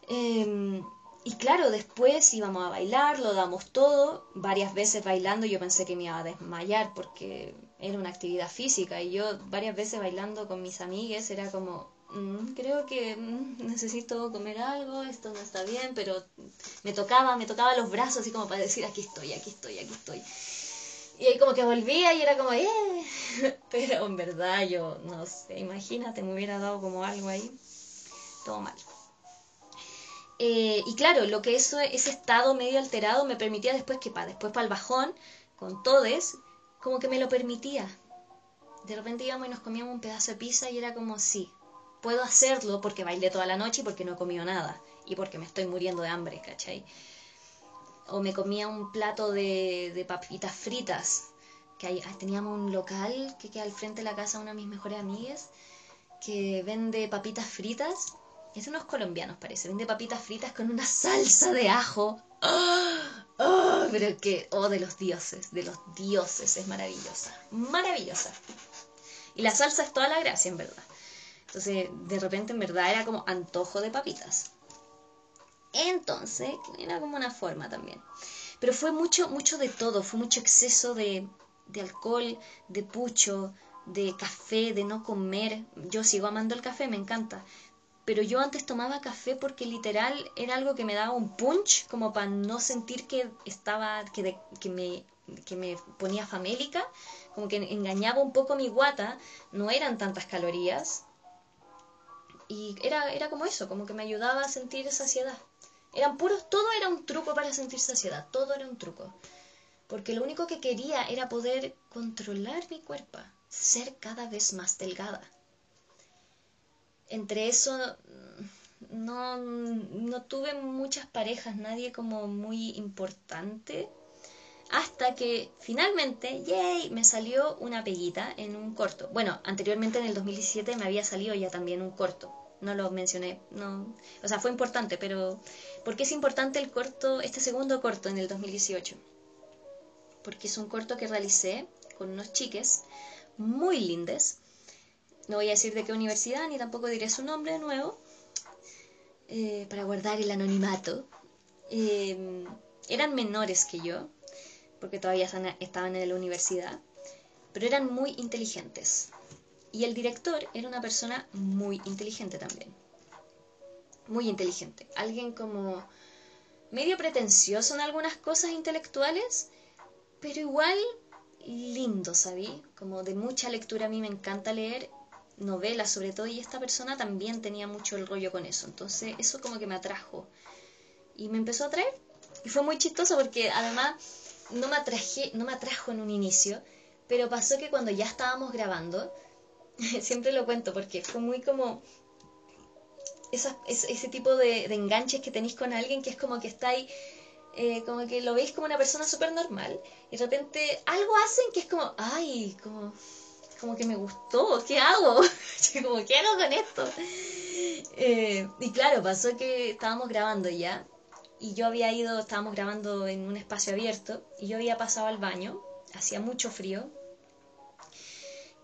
Em, y claro, después íbamos a bailar, lo damos todo, varias veces bailando yo pensé que me iba a desmayar porque era una actividad física y yo varias veces bailando con mis amigues era como, mm, creo que mm, necesito comer algo, esto no está bien, pero me tocaba, me tocaba los brazos así como para decir, aquí estoy, aquí estoy, aquí estoy. Y ahí como que volvía y era como, ¡eh! Pero en verdad yo, no sé, imagínate, me hubiera dado como algo ahí. Todo mal. Eh, y claro, lo que eso, ese estado medio alterado me permitía después que para después para el bajón, con todes, como que me lo permitía. De repente íbamos y nos comíamos un pedazo de pizza y era como, sí, puedo hacerlo porque bailé toda la noche y porque no he comido nada. Y porque me estoy muriendo de hambre, ¿cachai? O me comía un plato de, de papitas fritas. Que ahí, teníamos un local que queda al frente de la casa de una de mis mejores amigas que vende papitas fritas es unos colombianos, parece. Vende papitas fritas con una salsa de ajo. ¡Oh! pero que, oh, de los dioses, de los dioses, es maravillosa. Maravillosa. Y la salsa es toda la gracia, en verdad. Entonces, de repente, en verdad, era como antojo de papitas. Entonces, era como una forma también. Pero fue mucho, mucho de todo. Fue mucho exceso de, alcohol, de pucho, de café, de no comer. Yo sigo amando el café, me encanta pero yo antes tomaba café porque literal era algo que me daba un punch, como para no sentir que estaba, que, que, me, que me ponía famélica, como que engañaba un poco mi guata, no eran tantas calorías, y era, era como eso, como que me ayudaba a sentir saciedad. Eran puros, todo era un truco para sentir saciedad, todo era un truco. Porque lo único que quería era poder controlar mi cuerpo, ser cada vez más delgada entre eso no, no tuve muchas parejas, nadie como muy importante. Hasta que finalmente, yay, me salió una peguita en un corto. Bueno, anteriormente en el 2017 me había salido ya también un corto. No lo mencioné, no, o sea, fue importante, pero ¿por qué es importante el corto, este segundo corto en el 2018? Porque es un corto que realicé con unos chiques muy lindes no voy a decir de qué universidad, ni tampoco diré su nombre de nuevo, eh, para guardar el anonimato. Em, eran menores que yo, porque todavía estaban en la universidad, pero eran muy inteligentes. Y el director era una persona muy inteligente también. Muy inteligente. Alguien como medio pretencioso en algunas cosas intelectuales, pero igual lindo, ¿sabí? Como de mucha lectura a mí me encanta leer novelas sobre todo y esta persona también tenía mucho el rollo con eso. Entonces eso como que me atrajo y me empezó a atraer y fue muy chistoso porque además no me, atraje, no me atrajo en un inicio, pero pasó que cuando ya estábamos grabando, siempre lo cuento porque fue muy como ese, tipo de, enganches que tenéis con alguien que es como que estáis, eh, como que lo veis como una persona súper normal y de repente algo hacen que es como, ay, como como que me gustó, ¿qué hago? como, ¿qué hago con esto? Eh, y claro, pasó que estábamos grabando ya, y yo había ido, estábamos grabando en un espacio abierto, y yo había pasado al baño, hacía mucho frío,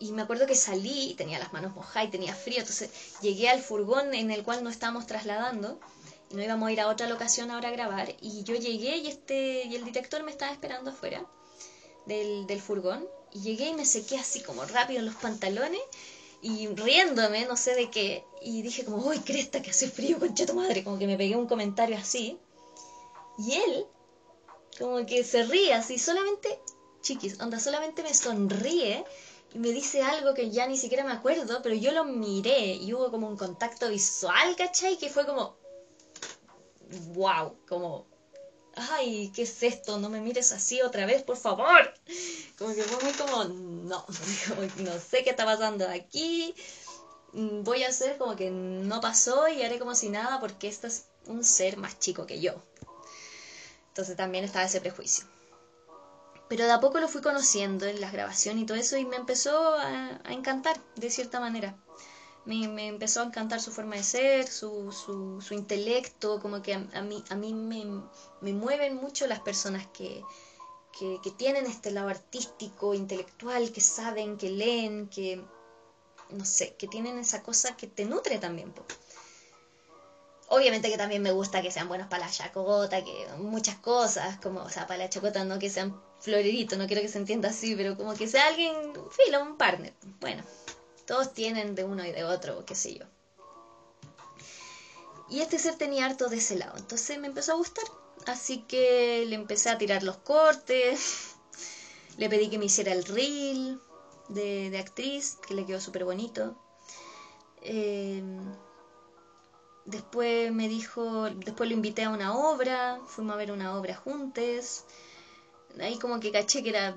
y me acuerdo que salí, tenía las manos mojadas y tenía frío, entonces llegué al furgón en el cual nos estábamos trasladando, y no íbamos a ir a otra locación ahora a grabar, y yo llegué y, este, y el director me estaba esperando afuera del, del furgón, y llegué y me sequé así como rápido en los pantalones y riéndome, no sé de qué. Y dije como, uy, cresta, que hace frío, concha tu madre. Como que me pegué un comentario así. Y él, como que se ríe así, solamente, chiquis, onda, solamente me sonríe y me dice algo que ya ni siquiera me acuerdo, pero yo lo miré y hubo como un contacto visual, ¿cachai? Que fue como, wow, como ay, ¿qué es esto? No me mires así otra vez, por favor. Como que fue muy como, no, no sé qué está pasando aquí. Voy a hacer como que no pasó y haré como si nada porque este es un ser más chico que yo. Entonces también estaba ese prejuicio. Pero de a poco lo fui conociendo en las grabaciones y todo eso y me empezó a, encantar de cierta manera me, me, empezó a encantar su forma de ser, su, su, su intelecto, como que a, mí, a mí me, me, mueven mucho las personas que, que, que tienen este lado artístico, intelectual, que saben, que leen, que, no sé, que tienen esa cosa que te nutre también. Po. Obviamente que también me gusta que sean buenos para la chacota, que muchas cosas, como, o sea, para la chacota no que sean floreritos, no quiero que se entienda así, pero como que sea alguien, filo, un partner. Bueno, todos tienen de uno y de otro, qué sé yo. Y este ser tenía harto de ese lado, entonces me empezó a gustar. Así que le empecé a tirar los cortes, le pedí que me hiciera el reel de, de actriz, que le quedó súper bonito. Eh, Después me dijo, después lo invité a una obra, fuimos a ver una obra juntos. Ahí como que caché que era,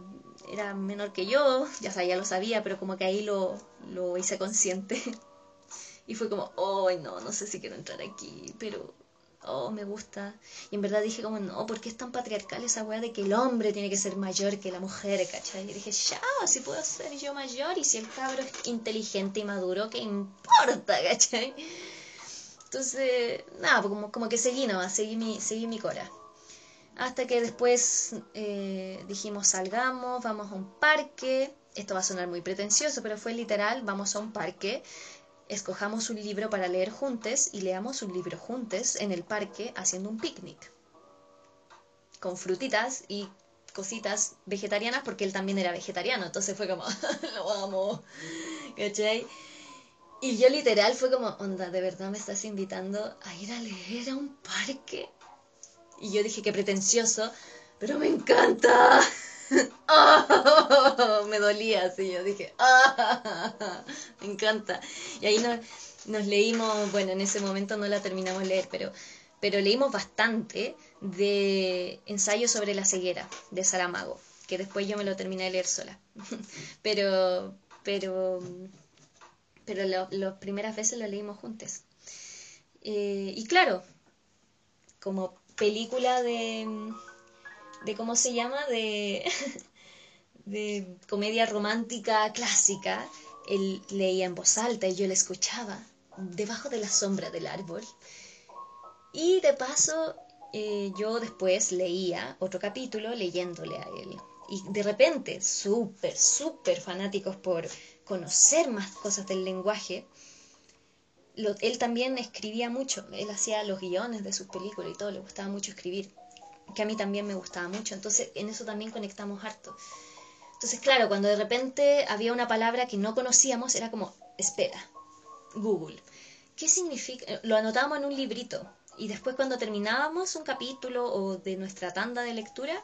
era menor que yo, ya, ya lo sabía, pero como que ahí lo, lo hice consciente. Y fue como, ay no, no sé si quiero entrar aquí, pero oh, me gusta. Y en verdad dije como, no, porque es tan patriarcal esa weá de que el hombre tiene que ser mayor que la mujer, ¿cachai? Y dije, ya, si puedo ser yo mayor y si el cabro es inteligente y maduro, ¿qué importa, ¿cachai? Entonces, nada, pues como, como que seguí nomás, seguí mi, seguí mi cora. Hasta que después eh, dijimos, salgamos, vamos a un parque. Esto va a sonar muy pretencioso, pero fue literal, vamos a un parque, escojamos un libro para leer juntos y leamos un libro juntos en el parque haciendo un picnic. Con frutitas y cositas vegetarianas, porque él también era vegetariano, entonces fue como, lo amo, ¿cachai? Y yo literal fue como, onda, ¿de verdad me estás invitando a ir a leer a un parque? Y yo dije, qué pretencioso, pero me encanta. Oh, me dolía así, yo dije, oh, me encanta. Y ahí nos, nos, leímos, bueno, en ese momento no la terminamos de leer, pero, pero leímos bastante de ensayo sobre la ceguera de Saramago, que después yo me lo terminé de leer sola. pero, pero pero las primeras veces lo leímos juntos. Eh, y claro, como película de, de ¿cómo se llama? De, de comedia romántica clásica, él leía en voz alta y yo le escuchaba debajo de la sombra del árbol. Y de paso, eh, yo después leía otro capítulo leyéndole a él. Y de repente, súper, súper fanáticos por conocer más cosas del lenguaje, él también escribía mucho, él hacía los guiones de sus películas y todo, le gustaba mucho escribir, que a mí también me gustaba mucho, entonces en eso también conectamos harto. Entonces, claro, cuando de repente había una palabra que no conocíamos, era como, espera, Google. ¿Qué significa? Lo anotábamos en un librito y después cuando terminábamos un capítulo o de nuestra tanda de lectura,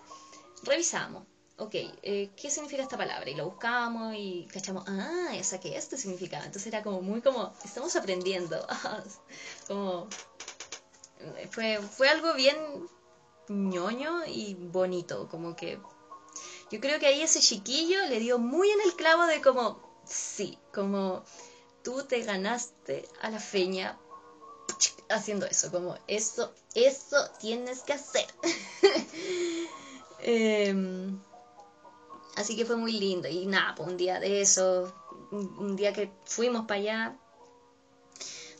revisábamos ok, eh, ¿qué significa esta palabra? Y lo buscamos y cachamos, ah, esa que esto significaba. Entonces era como muy como, estamos aprendiendo. como, fue, fue algo bien ñoño y bonito, como que yo creo que ahí ese chiquillo le dio muy en el clavo de como, sí, como tú te ganaste a la feña haciendo eso, como eso, eso tienes que hacer. eh, Así que fue muy lindo. Y nada, pues un día de eso, un día que fuimos para allá,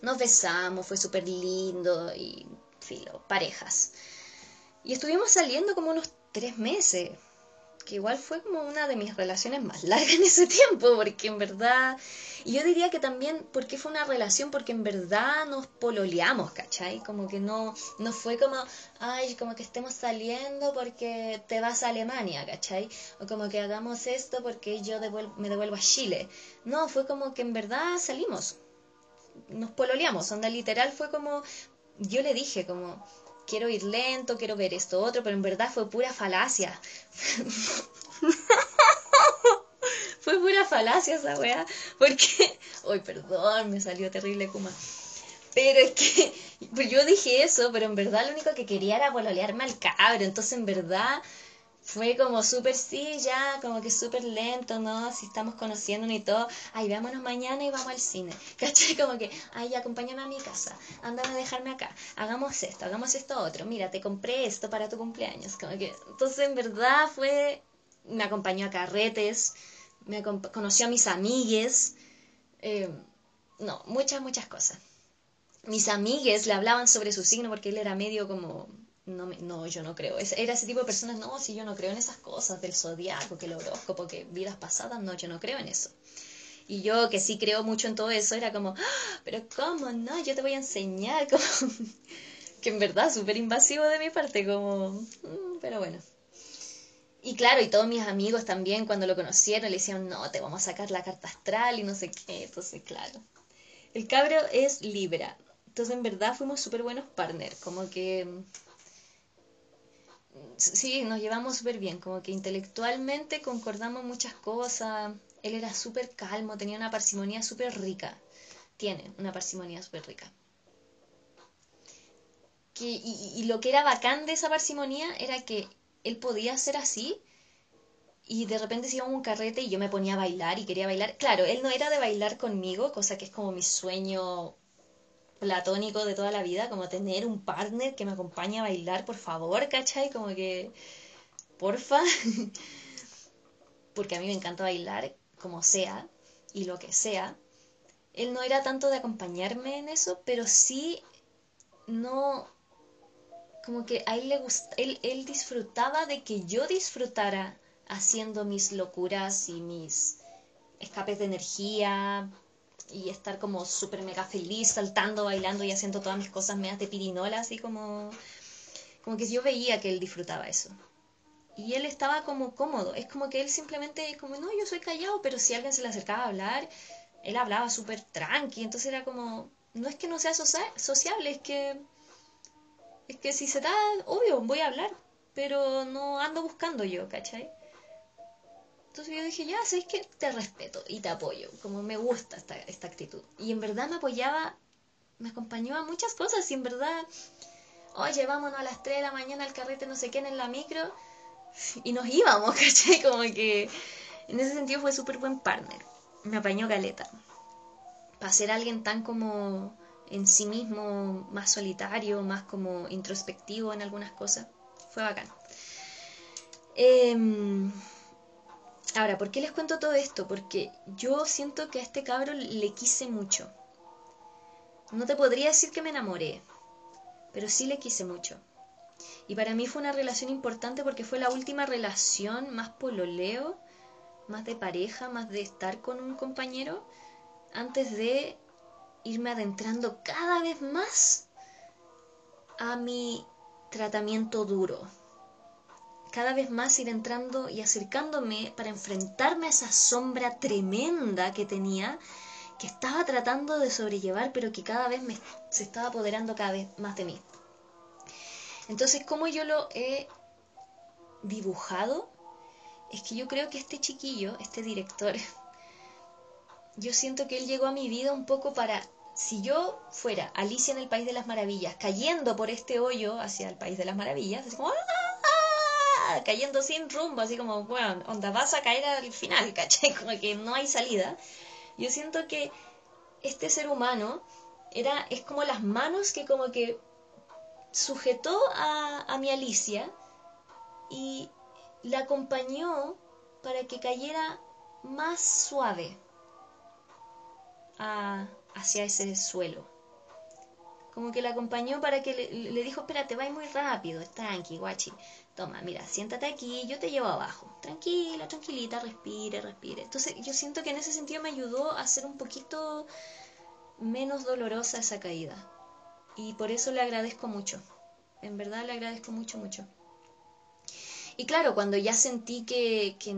nos besamos, fue súper lindo y filo, parejas. Y estuvimos saliendo como unos tres meses igual fue como una de mis relaciones más largas en ese tiempo, porque en verdad, y yo diría que también, porque fue una relación? Porque en verdad nos pololeamos, ¿cachai? Como que no, no fue como, ay, como que estemos saliendo porque te vas a Alemania, ¿cachai? O como que hagamos esto porque yo me devuelvo a Chile. No, fue como que en verdad salimos, nos pololeamos, onda literal fue como, yo le dije como, quiero ir lento, quiero ver esto otro, pero en verdad fue pura falacia. fue pura falacia esa weá, porque, ay, perdón, me salió terrible Kuma. Pero es que pues yo dije eso, pero en verdad lo único que quería era pololearme al cabro, entonces en verdad fue como súper, sí, ya, como que súper lento, ¿no? Si estamos conociendo y todo, ay, veámonos mañana y vamos al cine, ¿cachai? Como que, ay, acompáñame a mi casa, ándame a dejarme acá, hagamos esto, hagamos esto otro, mira, te compré esto para tu cumpleaños, como que, entonces en verdad fue, me acompañó a carretes, me conoció a mis amigues, eh, no, muchas, muchas cosas. Mis amigues le hablaban sobre su signo porque él era medio como no, no, yo no creo. era ese tipo de personas, no, si yo no creo en esas cosas del zodiaco, que el horóscopo, que vidas pasadas, no, yo no creo en eso. Y yo, que sí creo mucho en todo eso, era como, ¡Ah! pero ¿cómo no? Yo te voy a enseñar, como que en verdad súper invasivo de mi parte, como, mm, pero bueno. Y claro, y todos mis amigos también cuando lo conocieron le decían, no, te vamos a sacar la carta astral y no sé qué, entonces claro. El cabro es Libra, entonces en verdad fuimos súper buenos partners, como que sí, nos llevamos súper bien, como que intelectualmente concordamos muchas cosas, él era súper calmo, tenía una parsimonía súper rica, tiene una parsimonía súper rica. y, y, lo que era bacán de esa parsimonía era que él podía ser así y de repente se iba a un carrete y yo me ponía a bailar y quería bailar. Claro, él no era de bailar conmigo, cosa que es como mi sueño platónico de toda la vida, como tener un partner que me acompañe a bailar, por favor, ¿cachai? Como que, porfa, porque a mí me encanta bailar como sea y lo que sea. Él no era tanto de acompañarme en eso, pero sí no, como que a él le gusta, él, él disfrutaba de que yo disfrutara haciendo mis locuras y mis escapes de energía, y estar como súper mega feliz, saltando, bailando y haciendo todas mis cosas medias de pirinola, así como, como que yo veía que él disfrutaba eso. Y él estaba como cómodo, es como que él simplemente, como, no, yo soy callado, pero si alguien se le acercaba a hablar, él hablaba súper tranqui, entonces era como, no es que no sea sociable, es que, es que si se da, obvio, voy a hablar, pero no ando buscando yo, ¿cachai? Entonces yo dije, ya, sabes que te respeto y te apoyo, como me gusta esta, esta actitud. Y en verdad me apoyaba, me acompañó a muchas cosas y en verdad, oye, vámonos a las 3 de la mañana al carrete no sé qué en la micro y nos íbamos, ¿cachai? Como que en ese sentido fue súper buen partner. Me apañó Galeta. Para ser alguien tan como en sí mismo, más solitario, más como introspectivo en algunas cosas, fue bacán. Eh, Ahora, ¿por qué les cuento todo esto? Porque yo siento que a este cabro le quise mucho. No te podría decir que me enamoré, pero sí le quise mucho. Y para mí fue una relación importante porque fue la última relación más pololeo, más de pareja, más de estar con un compañero, antes de irme adentrando cada vez más a mi tratamiento duro, cada vez más ir entrando y acercándome para enfrentarme a esa sombra tremenda que tenía, que estaba tratando de sobrellevar, pero que cada vez me, se estaba apoderando cada vez más de mí. Entonces, ¿cómo yo lo he dibujado? Es que yo creo que este chiquillo, este director, yo siento que él llegó a mi vida un poco para, si yo fuera Alicia en el País de las Maravillas, cayendo por este hoyo hacia el País de las Maravillas, así como, ¡ah! Cayendo sin rumbo, así como, bueno, onda, vas a caer al final, ¿cachai? Como que no hay salida. Yo siento que este ser humano era, es como las manos que como que sujetó a, a mi Alicia y la acompañó para que cayera más suave hacia ese suelo. Como que la acompañó para que le, le dijo, espérate, va muy rápido, tranqui, guachi toma, mira, siéntate aquí, yo te llevo abajo. Tranquila, tranquilita, respire, respire. Entonces yo siento que en ese sentido me ayudó a ser un poquito menos dolorosa esa caída. Y por eso le agradezco mucho. En verdad le agradezco mucho, mucho. Y claro, cuando ya sentí que, que,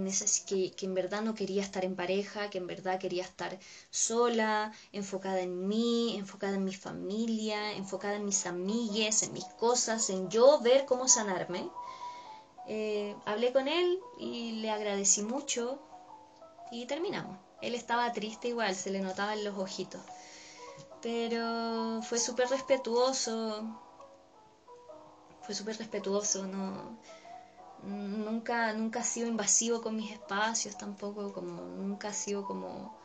que, que, en verdad no quería estar en pareja, que en verdad quería estar sola, enfocada en mí, enfocada en mi familia, enfocada en mis amigues, en mis cosas, en yo ver cómo sanarme, eh, hablé con él y le agradecí mucho y terminamos. Él estaba triste igual, se le notaba en los ojitos. Pero fue súper respetuoso. Fue súper respetuoso, no. Nunca, nunca ha sido invasivo con mis espacios tampoco, como nunca ha sido como,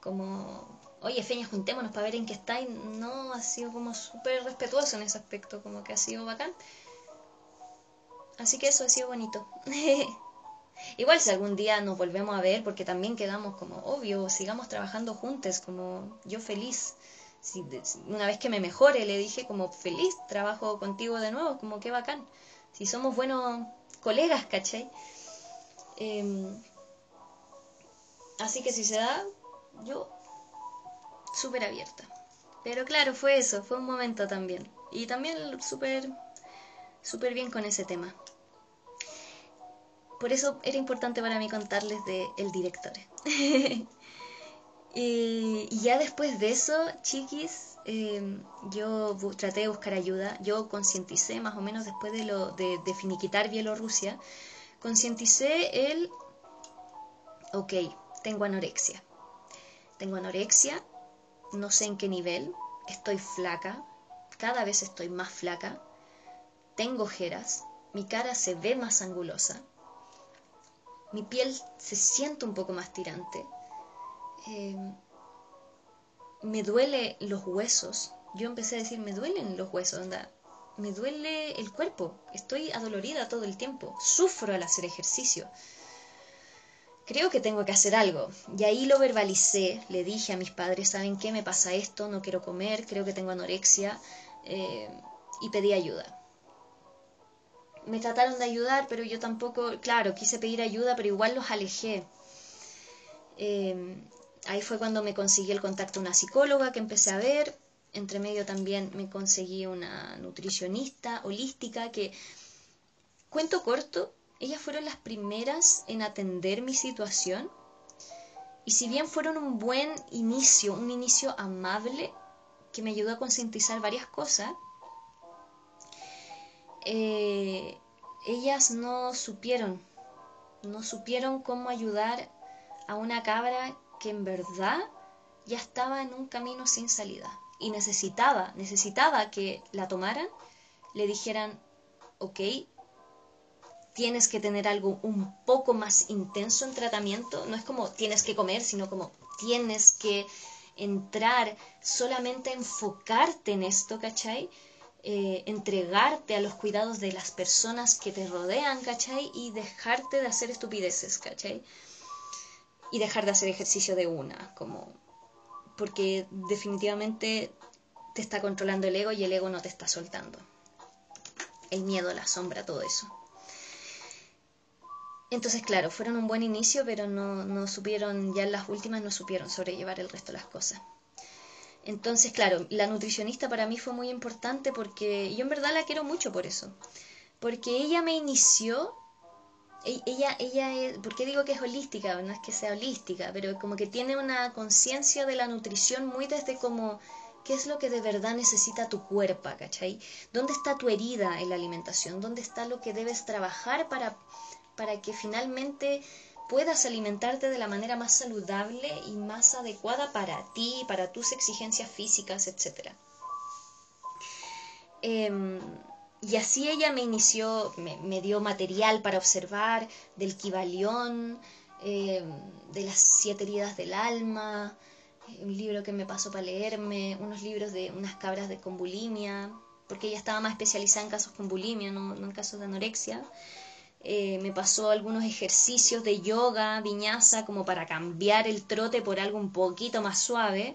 como, oye Feña, juntémonos para ver en qué está, no, ha sido como súper respetuoso en ese aspecto, como que ha sido bacán. Así que eso ha sido bonito. Igual si algún día nos volvemos a ver, porque también quedamos como, obvio, sigamos trabajando juntos, como yo feliz. Si, una vez que me mejore, le dije como feliz, trabajo contigo de nuevo, como qué bacán. Si somos buenos colegas, ¿cachai? Em, así que si se da, yo súper abierta. Pero claro, fue eso, fue un momento también. Y también súper súper bien con ese tema. Por eso era importante para mí contarles de El Director. y, ya después de eso, chiquis, em, yo traté de buscar ayuda. Yo concienticé, más o menos después de, lo, de, de finiquitar Bielorrusia, concienticé el, ok, tengo anorexia. Tengo anorexia, no sé en qué nivel, estoy flaca, cada vez estoy más flaca, tengo ojeras, mi cara se ve más angulosa, mi piel se siente un poco más tirante, em, me duele los huesos. Yo empecé a decir, me duelen los huesos, onda, me duele el cuerpo, estoy adolorida todo el tiempo, sufro al hacer ejercicio. Creo que tengo que hacer algo. Y ahí lo verbalicé, le dije a mis padres, ¿saben qué? Me pasa esto, no quiero comer, creo que tengo anorexia, eh, y pedí ayuda me trataron de ayudar, pero yo tampoco, claro, quise pedir ayuda, pero igual los alejé. Eh, ahí fue cuando me conseguí el contacto a una psicóloga que empecé a ver. Entre medio también me conseguí una nutricionista holística que, cuento corto, ellas fueron las primeras en atender mi situación. Y si bien fueron un buen inicio, un inicio amable, que me ayudó a concientizar varias cosas, eh, ellas no supieron, no supieron cómo ayudar a una cabra que en verdad ya estaba en un camino sin salida y necesitaba, necesitaba que la tomaran, le dijeran, ok, tienes que tener algo un poco más intenso en tratamiento, no es como tienes que comer, sino como tienes que entrar solamente a enfocarte en esto, ¿cachai? Eh, entregarte a los cuidados de las personas que te rodean, ¿cachai? Y dejarte de hacer estupideces, ¿cachai? Y dejar de hacer ejercicio de una, como... Porque definitivamente te está controlando el ego y el ego no te está soltando. El miedo, la sombra, todo eso. Entonces, claro, fueron un buen inicio, pero no, no supieron, ya en las últimas no supieron sobrellevar el resto de las cosas. Entonces, claro, la nutricionista para mí fue muy importante porque yo en verdad la quiero mucho por eso. Porque ella me inició, e-, ella, ella es, ¿por qué digo que es holística? No es que sea holística, pero como que tiene una conciencia de la nutrición muy desde como qué es lo que de verdad necesita tu cuerpo, ¿cachai? ¿Dónde está tu herida en la alimentación? ¿Dónde está lo que debes trabajar para, para que finalmente puedas alimentarte de la manera más saludable y más adecuada para ti, para tus exigencias físicas, etc. Em, y así ella me inició, me, dio material para observar del Kibalión, em, de las siete heridas del alma, un libro que me pasó para leerme, unos libros de unas cabras de con bulimia, porque ella estaba más especializada en casos con bulimia, no en casos de anorexia. Eh, me pasó algunos ejercicios de yoga, viñasa, como para cambiar el trote por algo un poquito más suave,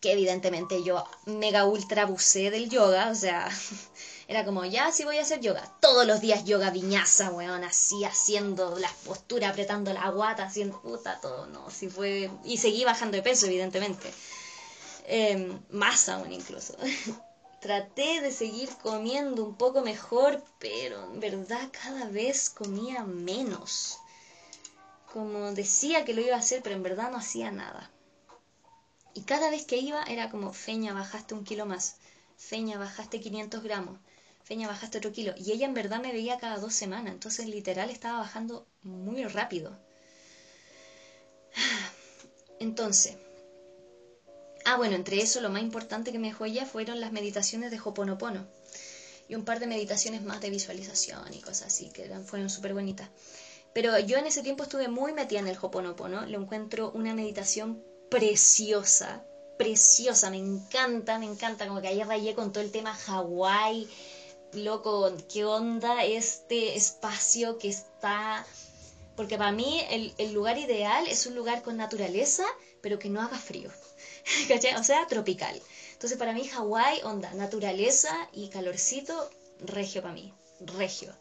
que evidentemente yo mega ultra abusé del yoga, o sea, era como, ya sí voy a hacer yoga, todos los días yoga viñasa, weón, así haciendo las posturas, apretando la guata, haciendo puta, todo, no, sí fue, y seguí bajando de peso, evidentemente, em, más aún incluso. traté de seguir comiendo un poco mejor, pero en verdad cada vez comía menos. Como decía que lo iba a hacer, pero en verdad no hacía nada. Y cada vez que iba era como, Feña, bajaste un kilo más. Feña, bajaste 500 gramos. Feña, bajaste otro kilo. Y ella en verdad me veía cada dos semanas. Entonces literal estaba bajando muy rápido. Entonces, Ah, bueno, entre eso lo más importante que me dejó ella fueron las meditaciones de Hoponopono y un par de meditaciones más de visualización y cosas así que fueron súper bonitas. Pero yo en ese tiempo estuve muy metida en el Hoponopono, lo encuentro una meditación preciosa, preciosa, me encanta, me encanta, como que ahí rayé con todo el tema Hawái, loco, ¿qué onda este espacio que está... Porque para mí el lugar ideal es un lugar con naturaleza, pero que no haga frío. ¿cachai? O sea, tropical. Entonces para mí Hawái, onda, naturaleza y calorcito, regio para mí, regio.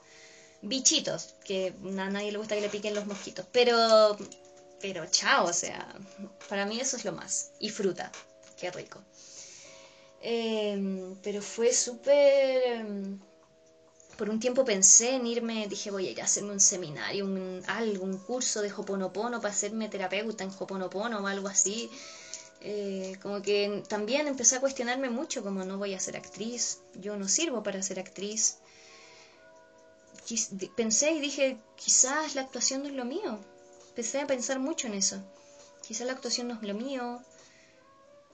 Bichitos, que a nadie le gusta que le piquen los mosquitos, pero, pero chao, o sea, para mí eso es lo más. Y fruta, qué rico. Em, pero fue súper... Em, por un tiempo pensé en irme, dije voy a ir a hacerme un seminario, un, algo, un curso de Hoponopono para hacerme terapeuta en Hoponopono o algo así. Eh, como que también empecé a cuestionarme mucho, como no voy a ser actriz, yo no sirvo para ser actriz. Pensé y dije, quizás la actuación no es lo mío. Empecé a pensar mucho en eso. Quizás la actuación no es lo mío,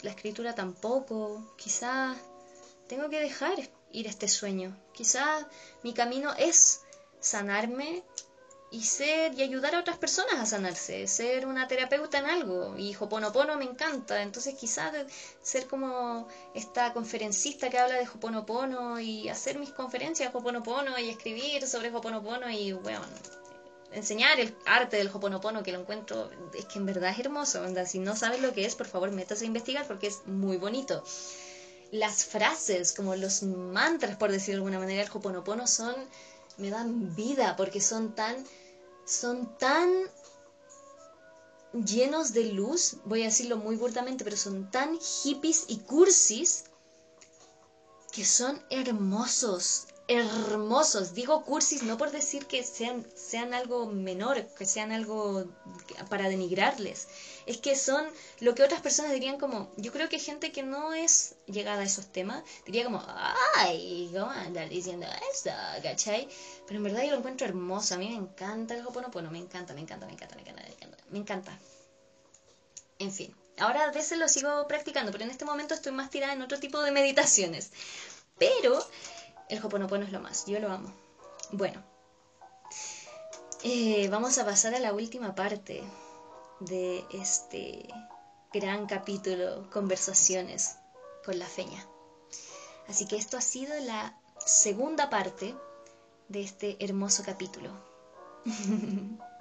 la escritura tampoco, quizás tengo que dejar ir este sueño. Quizás mi camino es sanarme y ser y ayudar a otras personas a sanarse, ser una terapeuta en algo. Y Hoponopono me encanta, entonces quizás ser como esta conferencista que habla de Hoponopono y hacer mis conferencias Hoponopono y escribir sobre Hoponopono y bueno, enseñar el arte del Hoponopono que lo encuentro es que en verdad es hermoso. Si no sabes lo que es, por favor, métase a investigar porque es muy bonito las frases, como los mantras, por decirlo de alguna manera, el Hoponopono son, me dan vida porque son tan, son tan llenos de luz, voy a decirlo muy burdamente, pero son tan hippies y cursis que son hermosos, hermosos. Digo cursis no por decir que sean, sean algo menor, que sean algo para denigrarles. Es que son lo que otras personas dirían como, yo creo que gente que no es llegada a esos temas, diría como, ay, ¿cómo andar diciendo eso? ¿Cachai? Pero en verdad yo lo encuentro hermoso. A mí me encanta el Hoponopono, me encanta, me encanta, me encanta, me encanta, me encanta. Me encanta. En fin. Ahora a veces lo sigo practicando, pero en este momento estoy más tirada en otro tipo de meditaciones. Pero el Hoponopono es lo más, yo lo amo. Bueno, eh, vamos a pasar a la última parte de este gran capítulo, conversaciones con la feña. Así que esto ha sido la segunda parte de este hermoso capítulo.